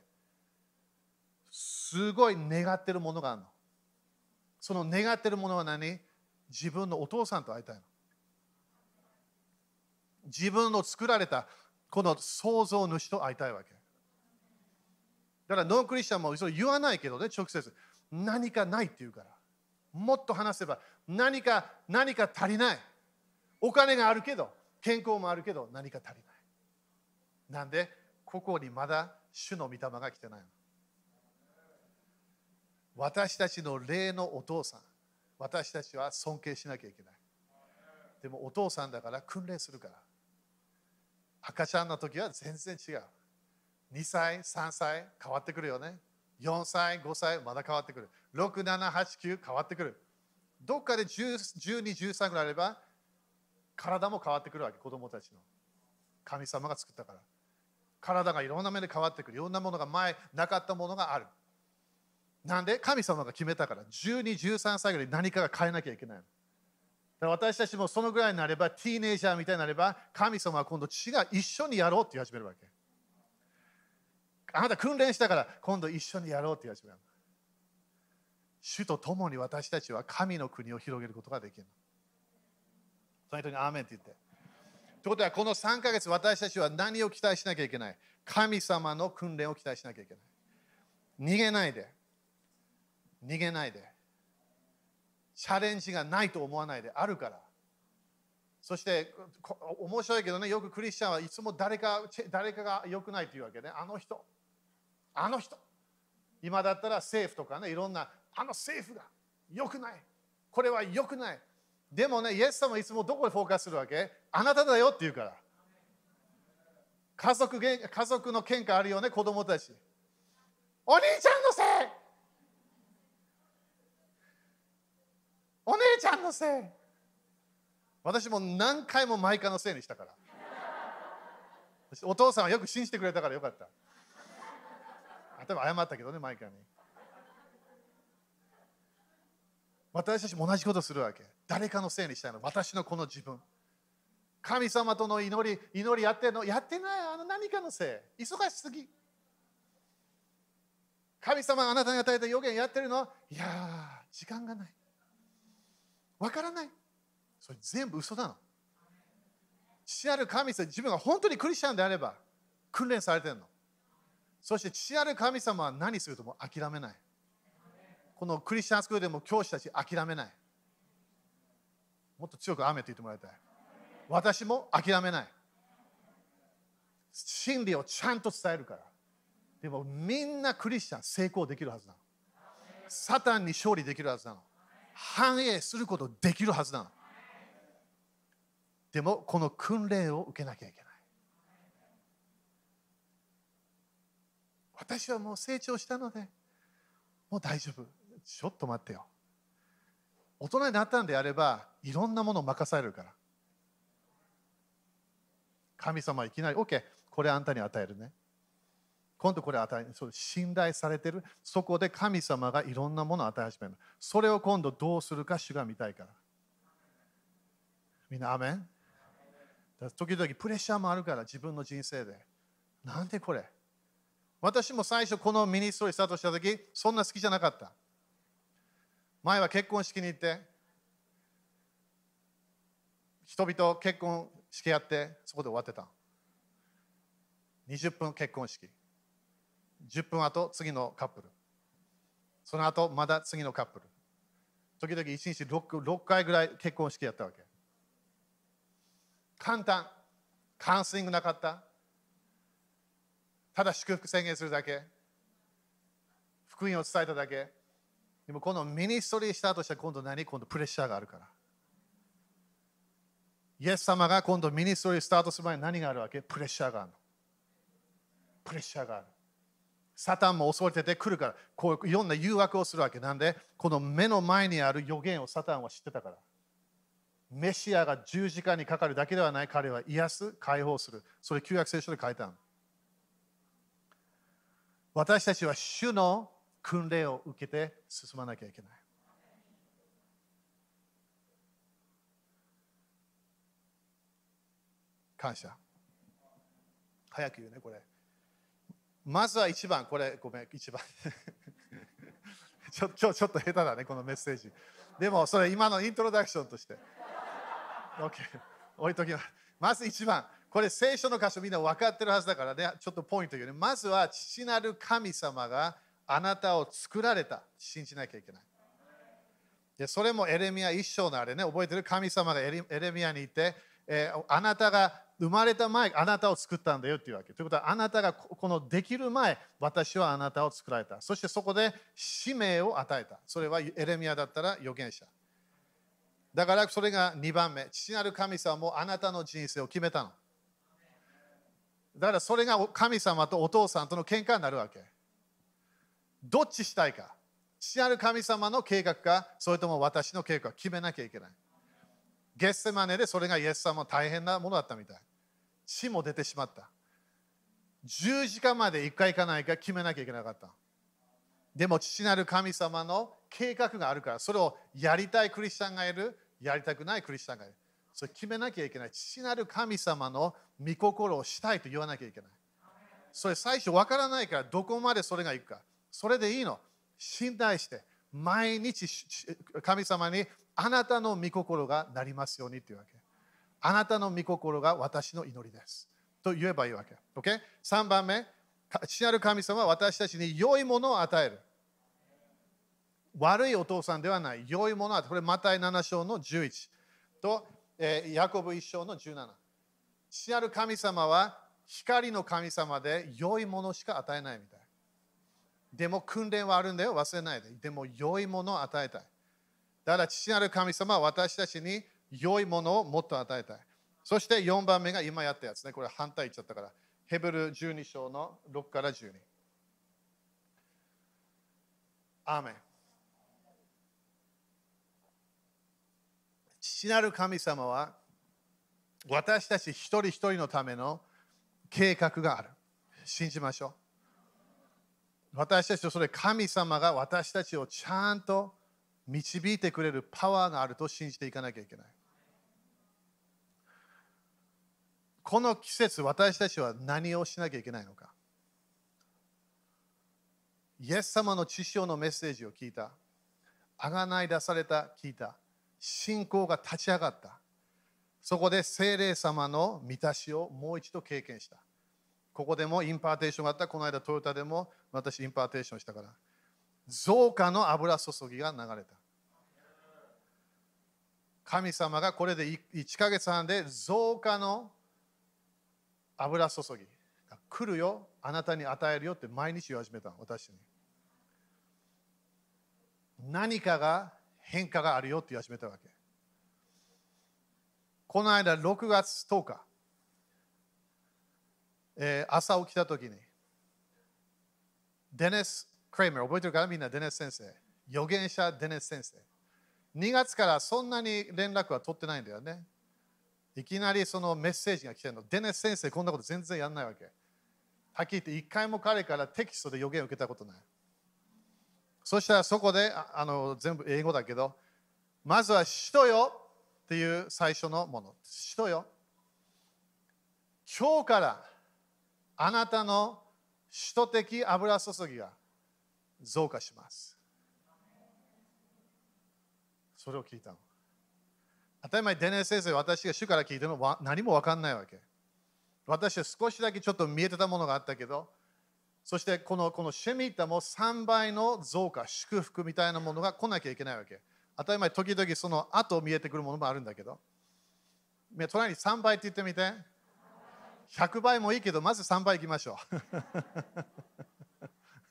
すごい願ってるものがあるの。その願ってるものは何？自分のお父さんと会いたいの。自分の作られたこの創造主と会いたいわけ。だからノンクリスチャンもそれ言わないけどね、直接。何かないって言うから。もっと話せば何か何か足りない。お金があるけど、健康もあるけど何か足りない。なんで、ここにまだ主の御霊が来てない。私たちの霊のお父さん、私たちは尊敬しなきゃいけない。でもお父さんだから訓練するから。赤ちゃんの時は全然違う。2歳、3歳変わってくるよね。4歳、5歳まだ変わってくる。6、7、8、9変わってくる。どっかで12、13ぐらいあれば体も変わってくるわけ、子供たちの。神様が作ったから。体がいろんな面で変わってくるいろんなものが前なかったものがあるなんで？神様が決めたから12、13歳ぐらい何かが変えなきゃいけないの私たちもそのぐらいになれば、ティーネイジャーみたいになれば、神様は今度違う、一緒にやろうって言い始めるわけ。あなた訓練したから今度一緒にやろうって言い始める。主と共に私たちは神の国を広げることができる。その人にアーメンって言って。ということは、この3ヶ月私たちは何を期待しなきゃいけない？神様の訓練を期待しなきゃいけない。逃げないで。逃げないで。チャレンジがないと思わないであるから。そして面白いけどね、よくクリスチャンはいつも誰か誰かが良くないというわけね。あの人、あの人。今だったら政府とかね、いろんな、あの政府が良くない。これは良くない。でもね、イエス様いつもどこでフォーカスするわけ？あなただよって言うから。家族家族の喧嘩あるよね、子供たち。お兄ちゃんのせいお姉ちゃんのせい。私も何回もマイカのせいにしたから。お父さんはよく信じてくれたからよかった。例えば謝ったけどねマイカに。私たちも同じことするわけ。誰かのせいにしたいの。私のこの自分。神様との祈り祈りやってんの。やってない。あの何かのせい。忙しすぎ。神様があなたに与えた予言やってるの。いや時間がない。わからない。それ全部嘘なの。父ある神様、自分が本当にクリスチャンであれば訓練されてるの。そして父ある神様は何するとも諦めない。このクリスチャンスクールでも教師たち諦めない。もっと強く雨と言ってもらいたい。私も諦めない。真理をちゃんと伝えるから。でもみんなクリスチャン成功できるはずなの。サタンに勝利できるはずなの。反映することできるはずなの。でも、この訓練を受けなきゃいけない。私はもう成長したので、もう大丈夫。ちょっと待ってよ。大人になったんであれば、いろんなものを任されるから。神様いきなり、OK、これあんたに与えるね。今度これ与えそう信頼されてる。そこで神様がいろんなものを与え始める。それを今度どうするか主が見たいから。みんなアメン？時々プレッシャーもあるから自分の人生で。なんでこれ？私も最初このミニストリースタートした時そんな好きじゃなかった。前は結婚式に行って人々結婚式やってそこで終わってた。20分結婚式。10分後次のカップル。その後まだ次のカップル。時々1日 6, 6回ぐらい結婚式やったわけ。簡単。カウンセリングなかった。ただ祝福宣言するだけ。福音を伝えただけ。でもこのミニストリースタートしたら今度何？今度プレッシャーがあるから。イエス様が今度ミニストリースタートする前に何があるわけ？プレッシャーがある。プレッシャーがある。サタンも恐れててくるから、こういろんな誘惑をするわけなんで、この目の前にある予言をサタンは知ってたから。メシアが十字架にかかるだけではない彼は癒す、解放する。それ旧約聖書で書いた。私たちは主の訓練を受けて進まなきゃいけない。感謝。早く言うね、これ。まずは一番、これ、ごめん、一番 ちょちょちょっと下手だね、このメッセージ。でも、それ今のイントロダクションとして。OK、置いときます。まず一番、これ聖書の箇所みんな分かってるはずだからね、ちょっとポイント言うね。まずは父なる神様があなたを作られた。信じなきゃいけない。でそれもエレミア一章のあれね、覚えてる？神様がエレミアにいて、えー、あなたが生まれた前あなたを作ったんだよっていうわけ。ということはあなたがこのできる前私はあなたを作られた。そしてそこで使命を与えた。それはエレミアだったら預言者。だからそれが2番目。父なる神様もあなたの人生を決めたの。だからそれが神様とお父さんとの喧嘩になるわけ。どっちしたいか。父なる神様の計画か、それとも私の計画か決めなきゃいけない。ゲッセマネでそれがイエス様大変なものだったみたい。死も出てしまった。十字架まで行くか行かないか決めなきゃいけなかった。でも父なる神様の計画があるから、それをやりたいクリスチャンがいる、やりたくないクリスチャンがいる。それ決めなきゃいけない。父なる神様の御心をしたいと言わなきゃいけない。それ最初わからないから、どこまでそれがいくか。それでいいの。信頼して、毎日神様にあなたの御心がなりますようにというわけ。あなたの御心が私の祈りです。と言えばいいわけ。Okay? 3番目、父なる神様は私たちに良いものを与える。悪いお父さんではない。良いものは、これ、マタイ7章の11と、えー、ヤコブ1章の17。父なる神様は光の神様で良いものしか与えないみたい。でも訓練はあるんだよ、忘れないで。でも良いものを与えたい。だから父なる神様は私たちに良いものをもっと与えたい。そして4番目が今やったやつね。これ反対言っちゃったから。ヘブル12章の6から12。アーメン。父なる神様は私たち一人一人のための計画がある。信じましょう。私たちとそれ神様が私たちをちゃんと導いてくれるパワーがあると信じていかなきゃいけない。この季節、私たちは何をしなきゃいけないのか。イエス様の知性のメッセージを聞いた。あがない出された、聞いた。信仰が立ち上がった。そこで聖霊様の満たしをもう一度経験した。ここでも impartation があった。この間トヨタでも私 impartation したから。増加の油注ぎが流れた。神様がこれで1ヶ月半で増加の油注ぎが来るよ、あなたに与えるよって毎日言い始めた私に。何かが変化があるよって言い始めたわけ。この間6月10日、えー、朝起きた時に、デネス・クレイマー、覚えてるか？らみんなデネス先生、預言者デネス先生。2月からそんなに連絡は取ってないんだよね。いきなりそのメッセージが来てるの。デネス先生、こんなこと全然やんないわけ。はっきり言って、一回も彼からテキストで予言を受けたことない。そしたらそこで、あの全部英語だけど、まずは使徒よっていう最初のもの。使徒よ。今日からあなたの使徒的油注ぎが増加します。それを聞いたの。当たり前、デネ先生、私が主から聞いてるのは何も分かんないわけ。私は少しだけちょっと見えてたものがあったけど、そしてこのこのシェミッタも3倍の増加、祝福みたいなものが来なきゃいけないわけ。当たり前、時々その後見えてくるものもあるんだけど、隣に3倍って言ってみて。100倍もいいけど、まず3倍いきましょ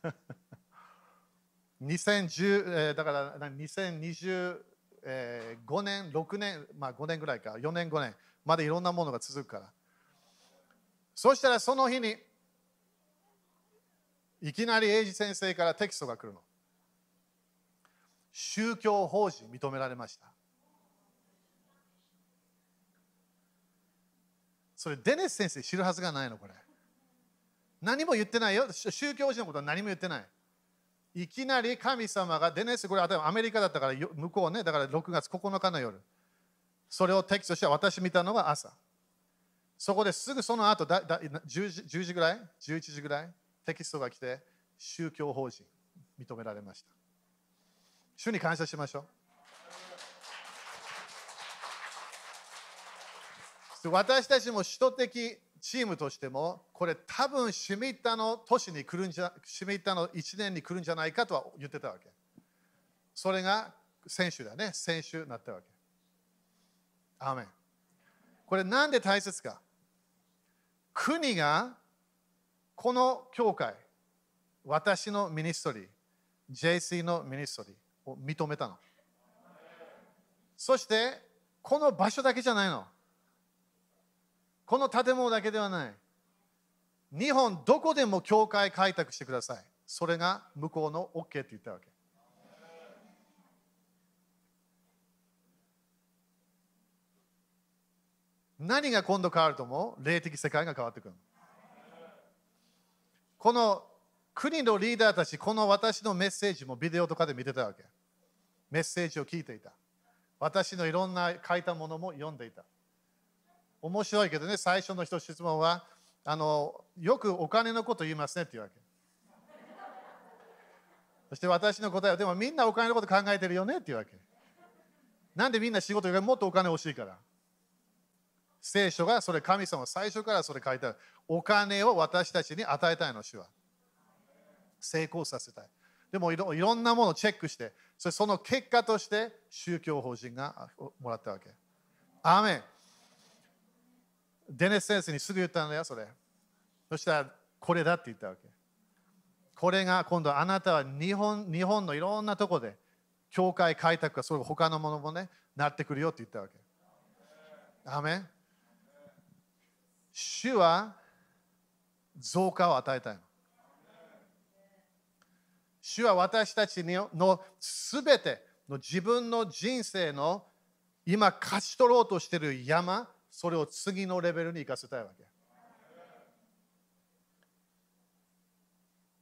う。2010、えー、だから2025年、6年、まあ5年ぐらいか、4年、5年までいろんなものが続くから。そしたらその日に、いきなり英二先生からテキストが来るの。宗教法人認められました。それデネス先生知るはずがないのこれ。何も言ってないよ。宗教法人のことは何も言ってない。いきなり神様がデネス、これアメリカだったから向こうね、だから6月9日の夜。それをテキストして私見たのは朝。そこですぐその後だだ 10, 時10時ぐらい ?11 時ぐらい？テキストが来て、宗教法人認められました。主に感謝しましょう。私たちも首都的チームとしても、これ多分シミッタの年に来るんじゃ、シミッタの1年に来るんじゃないかとは言ってたわけ。それが先週だね。先週なったわけ。アーメン。これなんで大切か国がこの教会、私のミニストリー、JC のミニストリーを認めたの。そして、この場所だけじゃないの。この建物だけではない。日本どこでも教会開拓してください。それが向こうの OK って言ったわけ。何が今度変わると思う？霊的世界が変わってくる。この国のリーダーたち、この私のメッセージもビデオとかで見てたわけ。メッセージを聞いていた。私のいろんな書いたものも読んでいた。面白いけどね、最初の人質問は、あのよくお金のこと言いますねっていうわけ。そして私の答えは、でもみんなお金のこと考えてるよねっていうわけ。なんでみんな仕事よりもっとお金欲しいから。聖書がそれ神様最初からそれ書いてある。お金を私たちに与えたいの、主は。成功させたい。でもいろいろんなものをチェックして、それその結果として宗教法人がもらったわけ。アーメン。デネス先生にすぐ言ったんだよ、それ。そしたら、これだって言ったわけ。これが今度あなたは日本日本のいろんなとこで教会開拓かそれ他のものもねなってくるよって言ったわけ。アメン主は増加を与えたいの。主は私たちのすべての自分の人生の今勝ち取ろうとしている山、それを次のレベルに行かせたいわけ。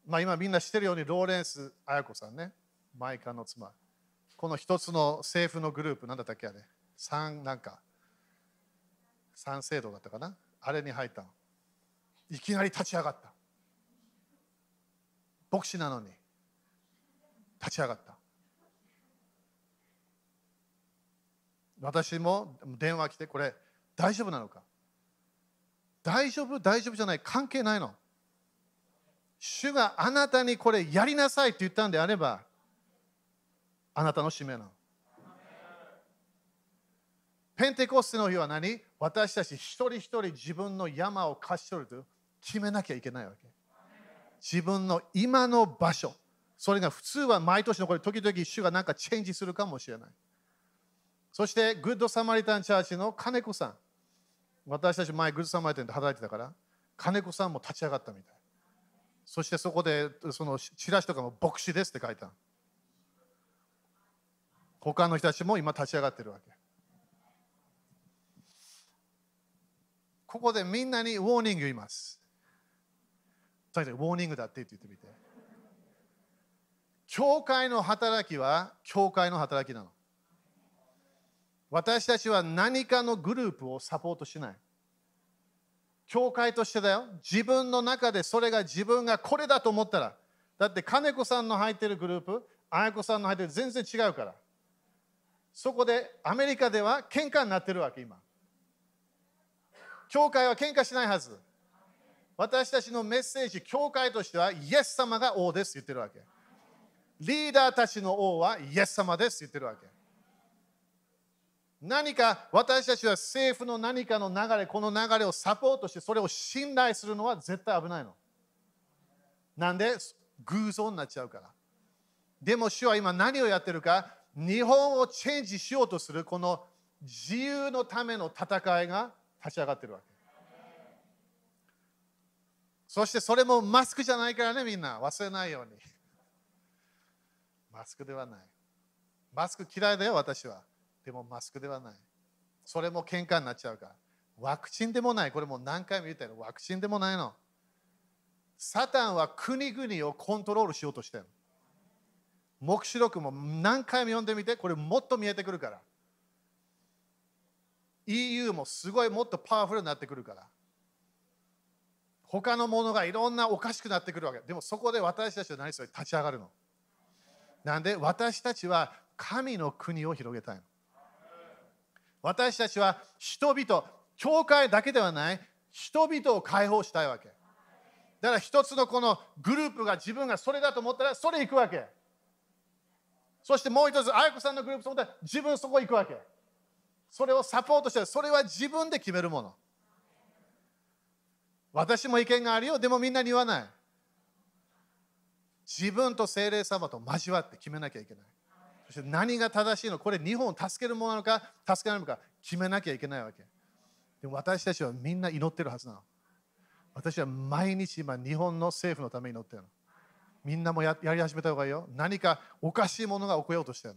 まあ今みんな知ってるようにローレンス綾子さんね、マイカの妻。この一つの政府のグループ、なんだったっけあれ三なんか、三制度だったかなあれに入ったいきなり立ち上がった。牧師なのに立ち上がった。私も電話来て、これ大丈夫なのか？大丈夫？大丈夫じゃない？関係ないの？主があなたにこれやりなさいって言ったんであれば、あなたの使命なの。ペンテコステの日は何？私たち一人一人自分の山を貸し取ると決めなきゃいけないわけ。自分の今の場所。それが普通は毎年のこれ時々主がなんかチェンジするかもしれない。そしてグッドサマリタンチャーチの金子さん。私たち前グッドサマリタンで働いてたから金子さんも立ち上がったみたい。そしてそこでそのチラシとかも牧師ですって書いた。他の人たちも今立ち上がってるわけ。ここでみんなにウォーニング言います。ウォーニングだって言ってみて。教会の働きは教会の働きなの。私たちは何かのグループをサポートしない。教会としてだよ。自分の中でそれが自分がこれだと思ったら。だって金子さんの入ってるグループ、綾子さんの入ってる全然違うから。そこでアメリカでは喧嘩になってるわけ今。教会は喧嘩しないはず。私たちのメッセージ、教会としては、イエス様が王ですって言ってるわけ。リーダーたちの王はイエス様ですって言ってるわけ。何か私たちは政府の何かの流れ、この流れをサポートして、それを信頼するのは絶対危ないの。なんで？偶像になっちゃうから。でも主は今何をやってるか、日本をチェンジしようとするこの自由のための戦いが立ち上がってるわけ。そしてそれもマスクじゃないからね、みんな忘れないように。マスクではない。マスク嫌いだよ、私は。でもマスクではない。それも喧嘩になっちゃうから。ワクチンでもない。これも何回も言ったよ。ワクチンでもないの。サタンは国々をコントロールしようとしてる。黙示録も何回も読んでみて、これもっと見えてくるから。EU もすごいもっとパワフルになってくるから。他のものがいろんなおかしくなってくるわけ。でもそこで私たちは何それ？立ち上がるの。なんで？私たちは神の国を広げたいの。私たちは人々、教会だけではない、人々を解放したいわけ。だから一つのこのグループが自分がそれだと思ったらそれ行くわけ。そしてもう一つ、あやこさんのグループと思ったら自分そこ行くわけ。それをサポートしてるそれは自分で決めるもの。私も意見があるよ、でもみんなに言わない。自分と精霊様と交わって決めなきゃいけない。して何が正しいの？これ日本を助けるものなのか助けないのか決めなきゃいけないわけ。でも私たちはみんな祈ってるはずなの。私は毎日今日本の政府のために祈ってるの。みんなもややり始めた方がいいよ。何かおかしいものが起こようとしてる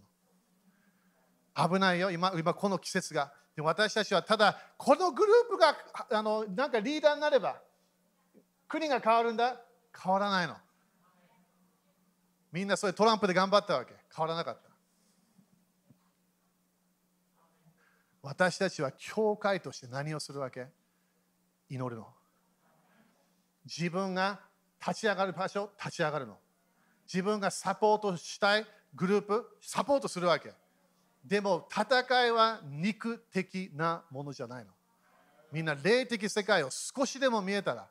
の。危ないよ。今今この季節が。で私たちはただこのグループがあのなんかリーダーになれば国が変わるんだ。変わらないの。みんなそれトランプで頑張ったわけ。変わらなかった。私たちは教会として何をするわけ？祈るの。自分が立ち上がる場所、立ち上がるの。自分がサポートしたいグループ、サポートするわけ。でも戦いは肉的なものじゃないの。みんな霊的世界を少しでも見えたら、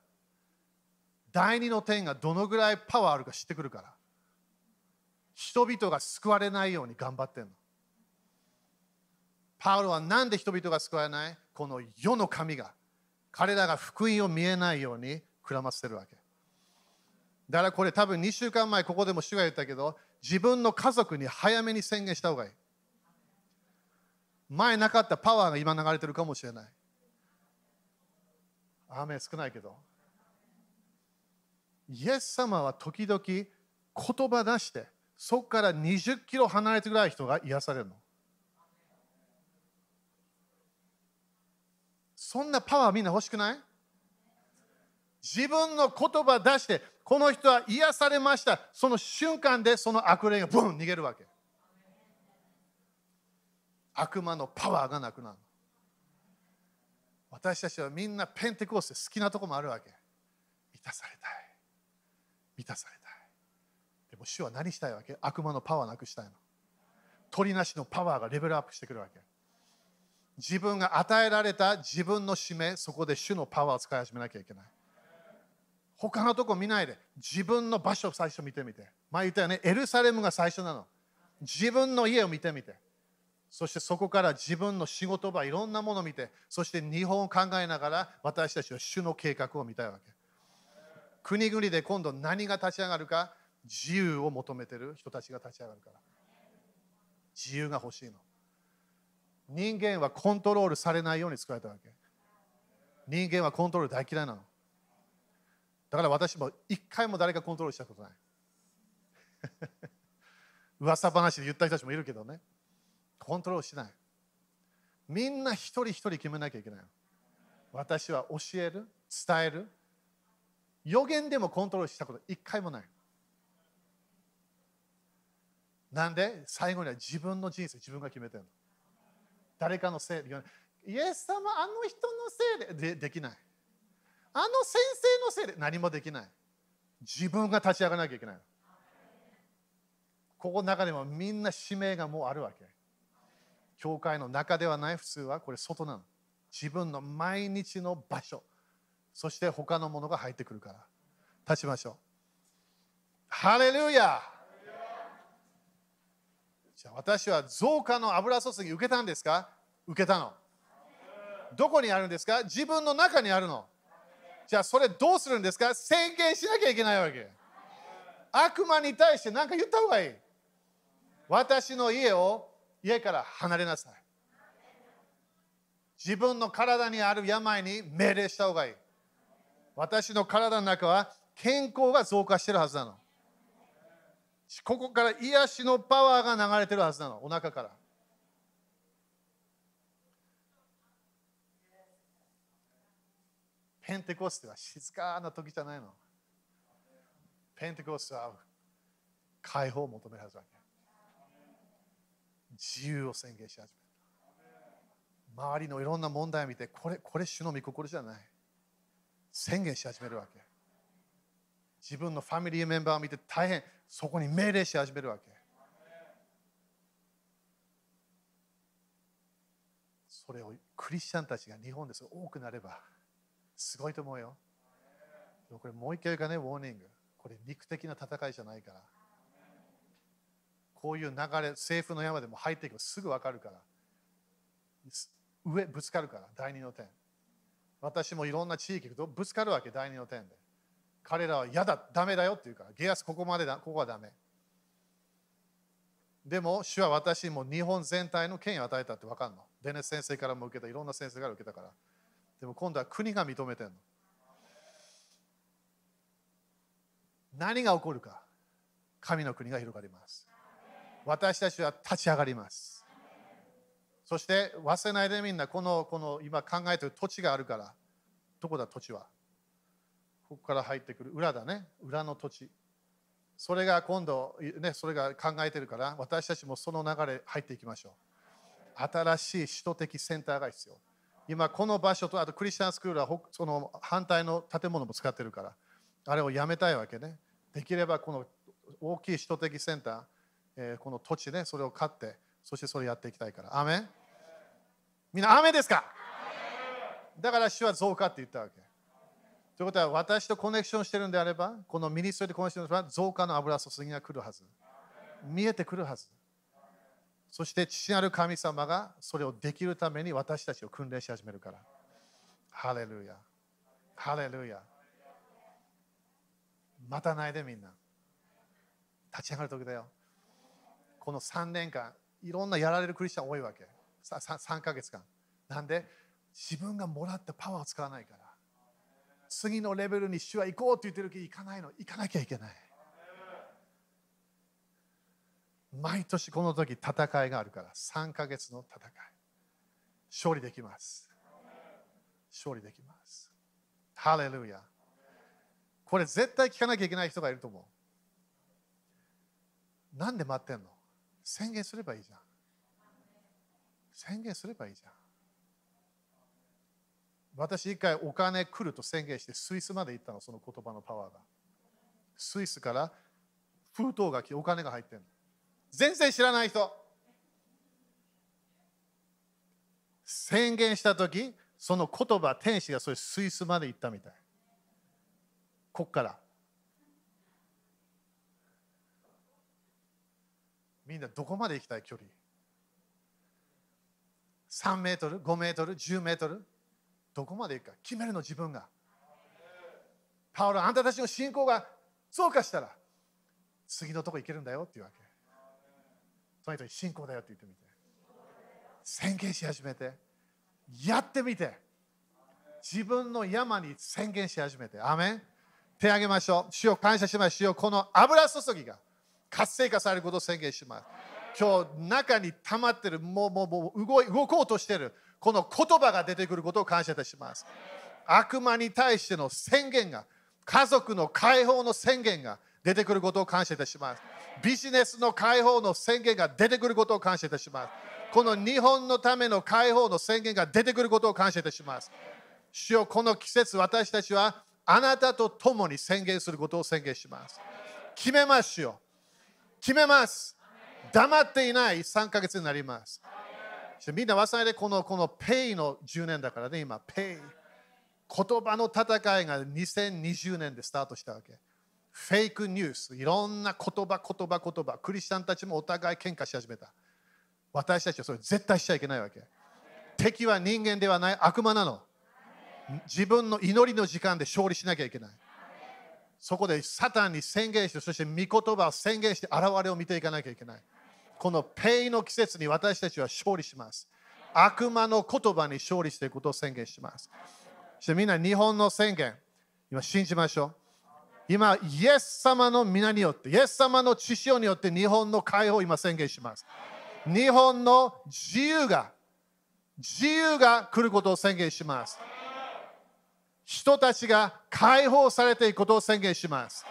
第二の点がどのぐらいパワーあるか知ってくるから。人々が救われないように頑張ってんの。パウロは何で人々が救われない？この世の神が彼らが福音を見えないようにくらませてるわけ。だからこれ多分2週間前ここでも主が言ったけど自分の家族に早めに宣言した方がいい。前なかったパワーが今流れてるかもしれない。雨少ないけど。イエス様は時々言葉出してそこから20キロ離れてぐらい人が癒されるの。そんなパワーみんな欲しくない？自分の言葉出してこの人は癒されました。その瞬間でその悪霊がブン逃げるわけ。悪魔のパワーがなくなる。私たちはみんなペンテコースで好きなとこもあるわけ。満たされたい。満たされたい。でも主は何したいわけ？悪魔のパワーなくしたいの。鳥なしのパワーがレベルアップしてくるわけ。自分が与えられた自分の使命そこで主のパワーを使い始めなきゃいけない。他のとこ見ないで自分の場所を最初見てみて。前言ったよねエルサレムが最初なの。自分の家を見てみて。そしてそこから自分の仕事場いろんなものを見て。そして日本を考えながら私たちは主の計画を見たいわけ。国々で今度何が立ち上がるか自由を求めてる人たちが立ち上がるから。自由が欲しいの。人間はコントロールされないように作られたわけ人間はコントロール大嫌いなのだから私も一回も誰かコントロールしたことない 噂話で言った人たちもいるけどねコントロールしない。みんな一人一人決めなきゃいけない。私は教える、伝える。予言でもコントロールしたこと一回もない。なんで？最後には自分の人生自分が決めてるの。誰かのせいで。イエス様、あの人のせいででできない。あの先生のせいで何もできない。自分が立ち上がらなきゃいけない。ここの中でもみんな使命がもうあるわけ。教会の中ではない普通はこれ外なの自分の毎日の場所そして他のものが入ってくるから立ちましょうハレルヤじゃあ私は増加の油注ぎ受けたんですか？受けたの。どこにあるんですか？自分の中にあるの。じゃあそれどうするんですか？宣言しなきゃいけないわけ。悪魔に対して何か言った方がいい。私の家を家から離れなさい。自分の体にある病に命令した方がいい。私の体の中は健康が増加してるはずなの。ここから癒しのパワーが流れてるはずなの、お腹から。ペンテコステは静かな時じゃないの。ペンテコステは解放を求めるはずだけ。自由を宣言し始めた周りのいろんな問題を見てこれこれ主の御心じゃない宣言し始めるわけ自分のファミリーメンバーを見て大変そこに命令し始めるわけ。それをクリスチャンたちが日本です多くなればすごいと思うよ。これもう一回言うかねウォーニングこれ肉的な戦いじゃないから。こういう流れ政府の山でも入っていけばすぐ分かるから。上ぶつかるから第二の点私もいろんな地域行くとぶつかるわけ第二の点で。彼らは嫌だダメだよって言うからゲアスここまでだここはダメ。でも主は私にも日本全体の権威を与えたって分かるの。デネス先生からも受けたいろんな先生から受けたから。でも今度は国が認めてるの。何が起こるか神の国が広がります。私たちは立ち上がります。そして忘れないでみんなこのこの今考えてる土地があるから。どこだ土地は？ここから入ってくる裏だね。裏の土地。それが今度、ね、それが考えてるから、私たちもその流れ入っていきましょう。新しい首都的センターが必要。今、この場所と、あとクリスチャンスクールはその反対の建物も使ってるから、あれをやめたいわけね。できればこの大きい首都的センター、えー、この土地ね、それを買って、そしてそれやっていきたいから。アメみんな、雨ですか？だから主は増加って言ったわけ。ということは、私とコネクションしてるんであれば、このミニストリーでコネクションすれば、増加の油注ぎが来るはず。見えてくるはず。そして父なる神様がそれをできるために私たちを訓練し始めるから。ハレルヤ。ハレルヤ。またないでみんな。立ち上がる時だよ。この3年間、いろんなやられるクリスチャン多いわけ。3, 3ヶ月間。なんで自分がもらったパワーを使わないから。次のレベルに主は行こうって言ってるけど行かないの。行かなきゃいけない。毎年この時戦いがあるから。3ヶ月の戦い。勝利できます。勝利できます。ハレルヤ。これ絶対聞かなきゃいけない人がいると思う。なんで待ってんの？宣言すればいいじゃん。宣言すればいいじゃん。私一回お金来ると宣言してスイスまで行ったのその言葉のパワーが。スイスから封筒が来てお金が入ってるの。全然知らない人。宣言した時その言葉天使がそれスイスまで行ったみたい。こっから。みんなどこまで行きたい距離？3メートル？5メートル？10メートル？どこまで行くか決めるの自分が。パウロあんたたちの信仰が増加したら次のとこ行けるんだよっていうわけ。その人に信仰だよって言ってみて。宣言し始めて。やってみて。自分の山に宣言し始めて。アメン。手挙げましょう。主を感謝します。主よこの油注ぎが活性化されることを宣言します。今日中に溜まってるもうもうもう動い動こうとしてるこの言葉が出てくることを感謝いたします悪魔に対しての宣言が家族の解放の宣言が出てくることを感謝いたしますビジネスの解放の宣言が出てくることを感謝いたします。この日本のための解放の宣言が出てくることを感謝いたします。主よこの季節、私たちはあなたと共に宣言することを宣言します。決めますよ。決めます。黙っていない3ヶ月になります。みんな忘れないでこのこのペイの10年だからね、今、ペイ。言葉の戦いが2020年でスタートしたわけ。フェイクニュース、いろんな言葉、言葉、言葉、クリスチャンたちもお互い喧嘩し始めた。私たちはそれ絶対しちゃいけないわけ。敵は人間ではない悪魔なの。自分の祈りの時間で勝利しなきゃいけない。そこでサタンに宣言して、そして御言葉を宣言して現れを見ていかなきゃいけない。このペイの季節に私たちは勝利します。悪魔の言葉に勝利していくことを宣言します。そしてみんな日本の宣言、今信じましょう。今、イエス様の皆によって、イエス様の知潮によって日本の解放を今宣言します。日本の自由が、自由が来ることを宣言します。人たちが解放されていくことを宣言します。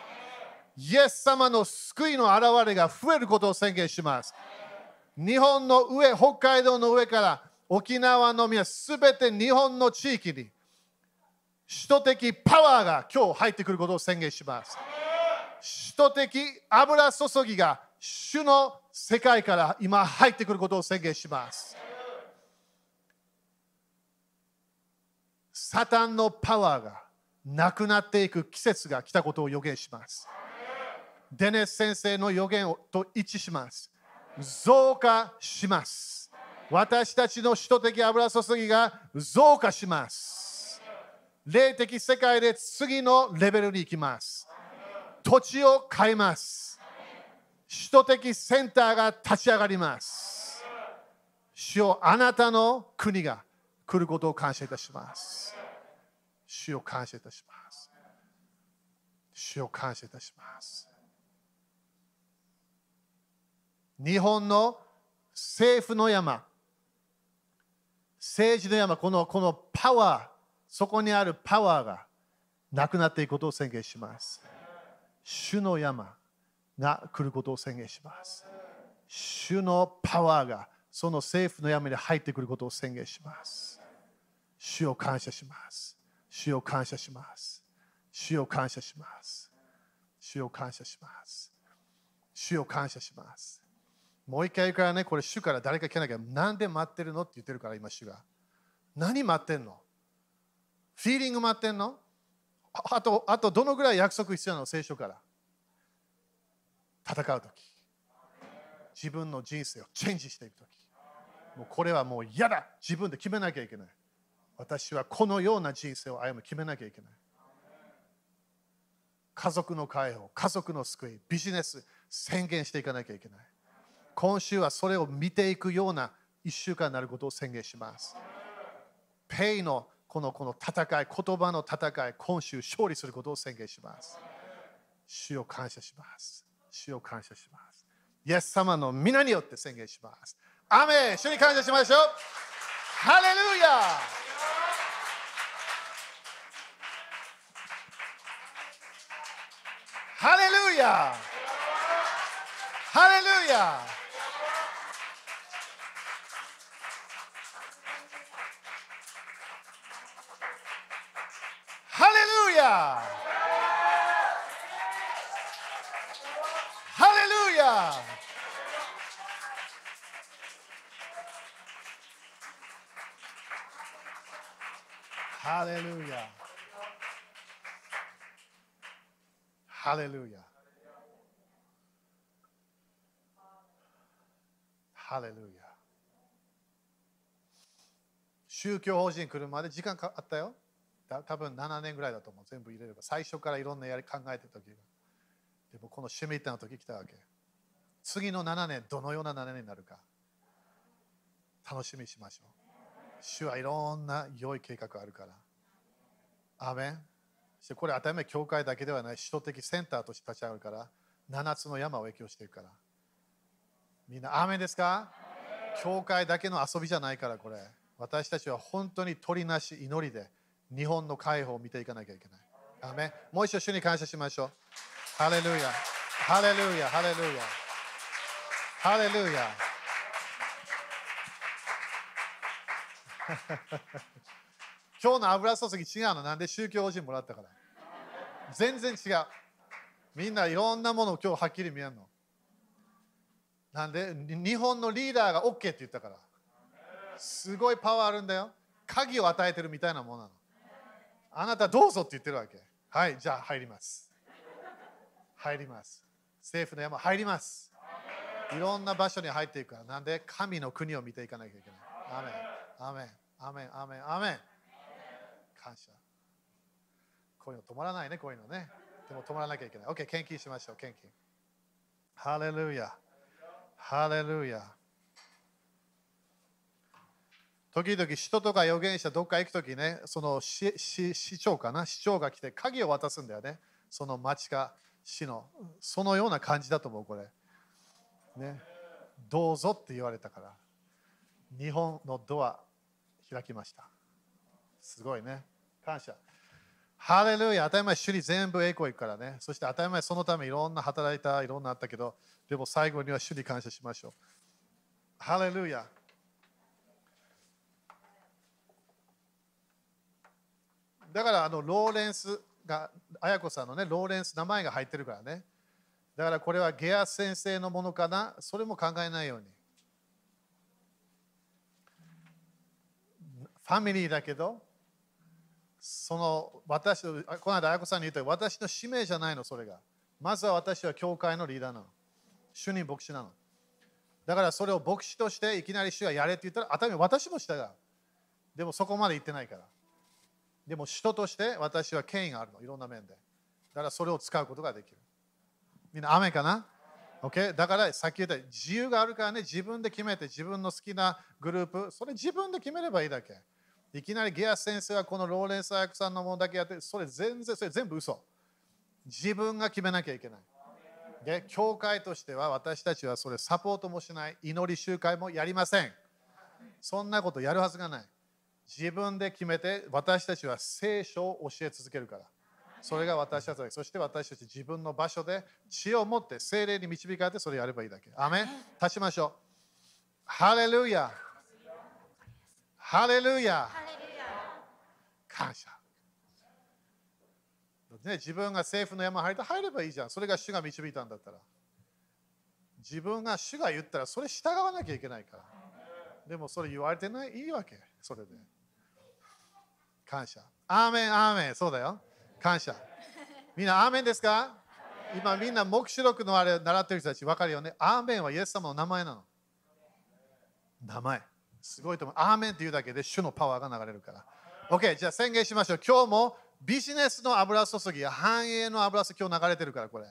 イエス様の救いの現れが増えることを宣言します。日本の上、北海道の上から沖縄の皆、すべて日本の地域に首都的パワーが今日入ってくることを宣言します。首都的油注ぎが主の世界から今入ってくることを宣言します。サタンのパワーがなくなっていく季節が来たことを予言します。デネス先生の予言と一致します。増加します。私たちの首都的油注ぎが増加します。霊的世界で次のレベルに行きます。土地を変えます。首都的センターが立ち上がります。主よあなたの国が来ることを感謝いたします。主を感謝いたします。主を感謝いたします。日本の政府の山、政治の山、このこのパワー、そこにあるパワーがなくなっていくことを宣言します。主の山が来ることを宣言します。主のパワーがその政府の山に入ってくることを宣言します。主を感謝します。主を感謝します。主を感謝します。主を感謝します。主を感謝します。もう一回言うからね、これ主から誰か聞かなきゃ、なんで待ってるのって言ってるから、今主が。何待ってんの？フィーリング待ってんの？あと、あとどのぐらい約束必要なの？聖書から。戦うとき。自分の人生をチェンジしていくとき。もうこれはもう嫌だ自分で決めなきゃいけない。私はこのような人生を歩む決めなきゃいけない。家族の解放、家族の救い、ビジネス宣言していかなきゃいけない。今週はそれを見ていくような1週間になることを宣言します。ペイのこのこの戦い、言葉の戦い、今週勝利することを宣言します。主を感謝します。主を感謝します。イエス様の皆によって宣言します。アメン主に感謝しましょう。ハレルヤハレルヤハレルヤハレルヤハレルヤハレルヤハレルヤ宗教法人来るまで時間かあったよ。た多分7年ぐらいだと思う。全部入れれば。最初からいろんなやり考えてた時が。でもこのシュミッタの時来たわけ。次の7年どのような7年になるか。楽しみにしましょう。主はいろんな良い計画あるから。アーメン。そしてこれ当たり前教会だけではない。首都的センターとして立ち上がるから。7つの山を影響していくから。みんなアーメンですか？教会だけの遊びじゃないからこれ。私たちは本当に鳥なし祈りで日本の解放を見ていかなきゃいけない。アメもう一度主に感謝しましょう。ハレルヤ。ハレルヤ。ハレルヤ。ハレルヤ。今日の油注ぎ違うの？なんで宗教法人もらったから。全然違う。みんないろんなものを今日はっきり見えるの。なんで？日本のリーダーが OK って言ったから。すごいパワーあるんだよ。鍵を与えてるみたいなものなの。あなたどうぞって言ってるわけ。はいじゃあ入ります。入ります。政府の山入ります。いろんな場所に入っていくからなんで神の国を見ていかなきゃいけない。アメン。アメン。アメン。アメン。アメン。感謝。こういうの止まらないねこういうのね。でも止まらなきゃいけない。OK 献金しましょう献金。ハレルヤ。ハレルヤ。時々人とか預言者どっか行くときねその市市市長かな？市長が来て鍵を渡すんだよね。その町か市の。そのような感じだと思うこれ。ね。どうぞって言われたから。日本のドア開きました。すごいね。感謝。ハレルヤ。当たり前主に全部栄光いくからね。そして当たり前そのためいろんな働いたいろんなあったけどでも最後には主に感謝しましょう。ハレルヤ。だからあのローレンスが綾子さんのねローレンス名前が入ってるからね。だからこれはゲア先生のものかな。それも考えないように。ファミリーだけどその私この間綾子さんに言った私の使命じゃないのそれが。まずは私は教会のリーダーなの。主任牧師なの。だからそれを牧師としていきなり主がやれって言ったら当たり前私も従う。でもそこまで言ってないから。でも人として私は権威があるの。いろんな面で。だからそれを使うことができる。みんな雨かな ?OK? だからさっき言った自由があるからね。自分で決めて自分の好きなグループ。それ自分で決めればいいだけ。いきなりゲアス先生はこのローレンス・アヤクさんのものだけやってそれ全然それ全部嘘。自分が決めなきゃいけない。で教会としては私たちはそれサポートもしない。祈り集会もやりません。そんなことやるはずがない。自分で決めて私たちは聖書を教え続けるからそれが私たちだけ。そして私たち自分の場所で知恵を持って精霊に導かれてそれやればいいだけ。アメン立ちましょう。ハレルヤハレルヤ感謝。ね、自分が政府の山入って入ればいいじゃん。それが主が導いたんだったら。自分が主が言ったらそれ従わなきゃいけないから。でもそれ言われてないいいわけ。それで。感謝。アーメン、アーメン。そうだよ。感謝。みんな、アーメンですか？今みんな黙示録のあれ習ってる人たち分かるよね。アーメンはイエス様の名前なの。名前。すごいと思う。アーメンって言うだけで主のパワーが流れるから。OK、じゃあ宣言しましょう。今日もビジネスの油注ぎや繁栄の油注ぎ今日流れてるから、これ。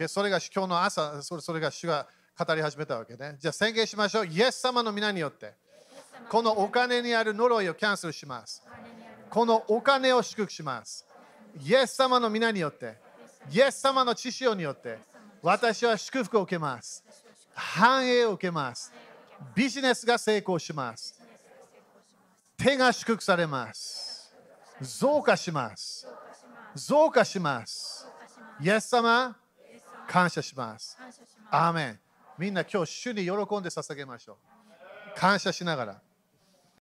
o、それが今日の朝それ、それが主が語り始めたわけね。じゃあ宣言しましょう。イエス様の皆によって、このお金にある呪いをキャンセルします。このお金を祝福します。イエス様の皆によって、イエス様の知識によって、私は祝福を受けます。繁栄を受けます。ビジネスが成功します。手が祝福されます。増加します。増加します。イエス様、感謝します。アーメン。みんな今日主に喜んで捧げましょう。感謝しながら。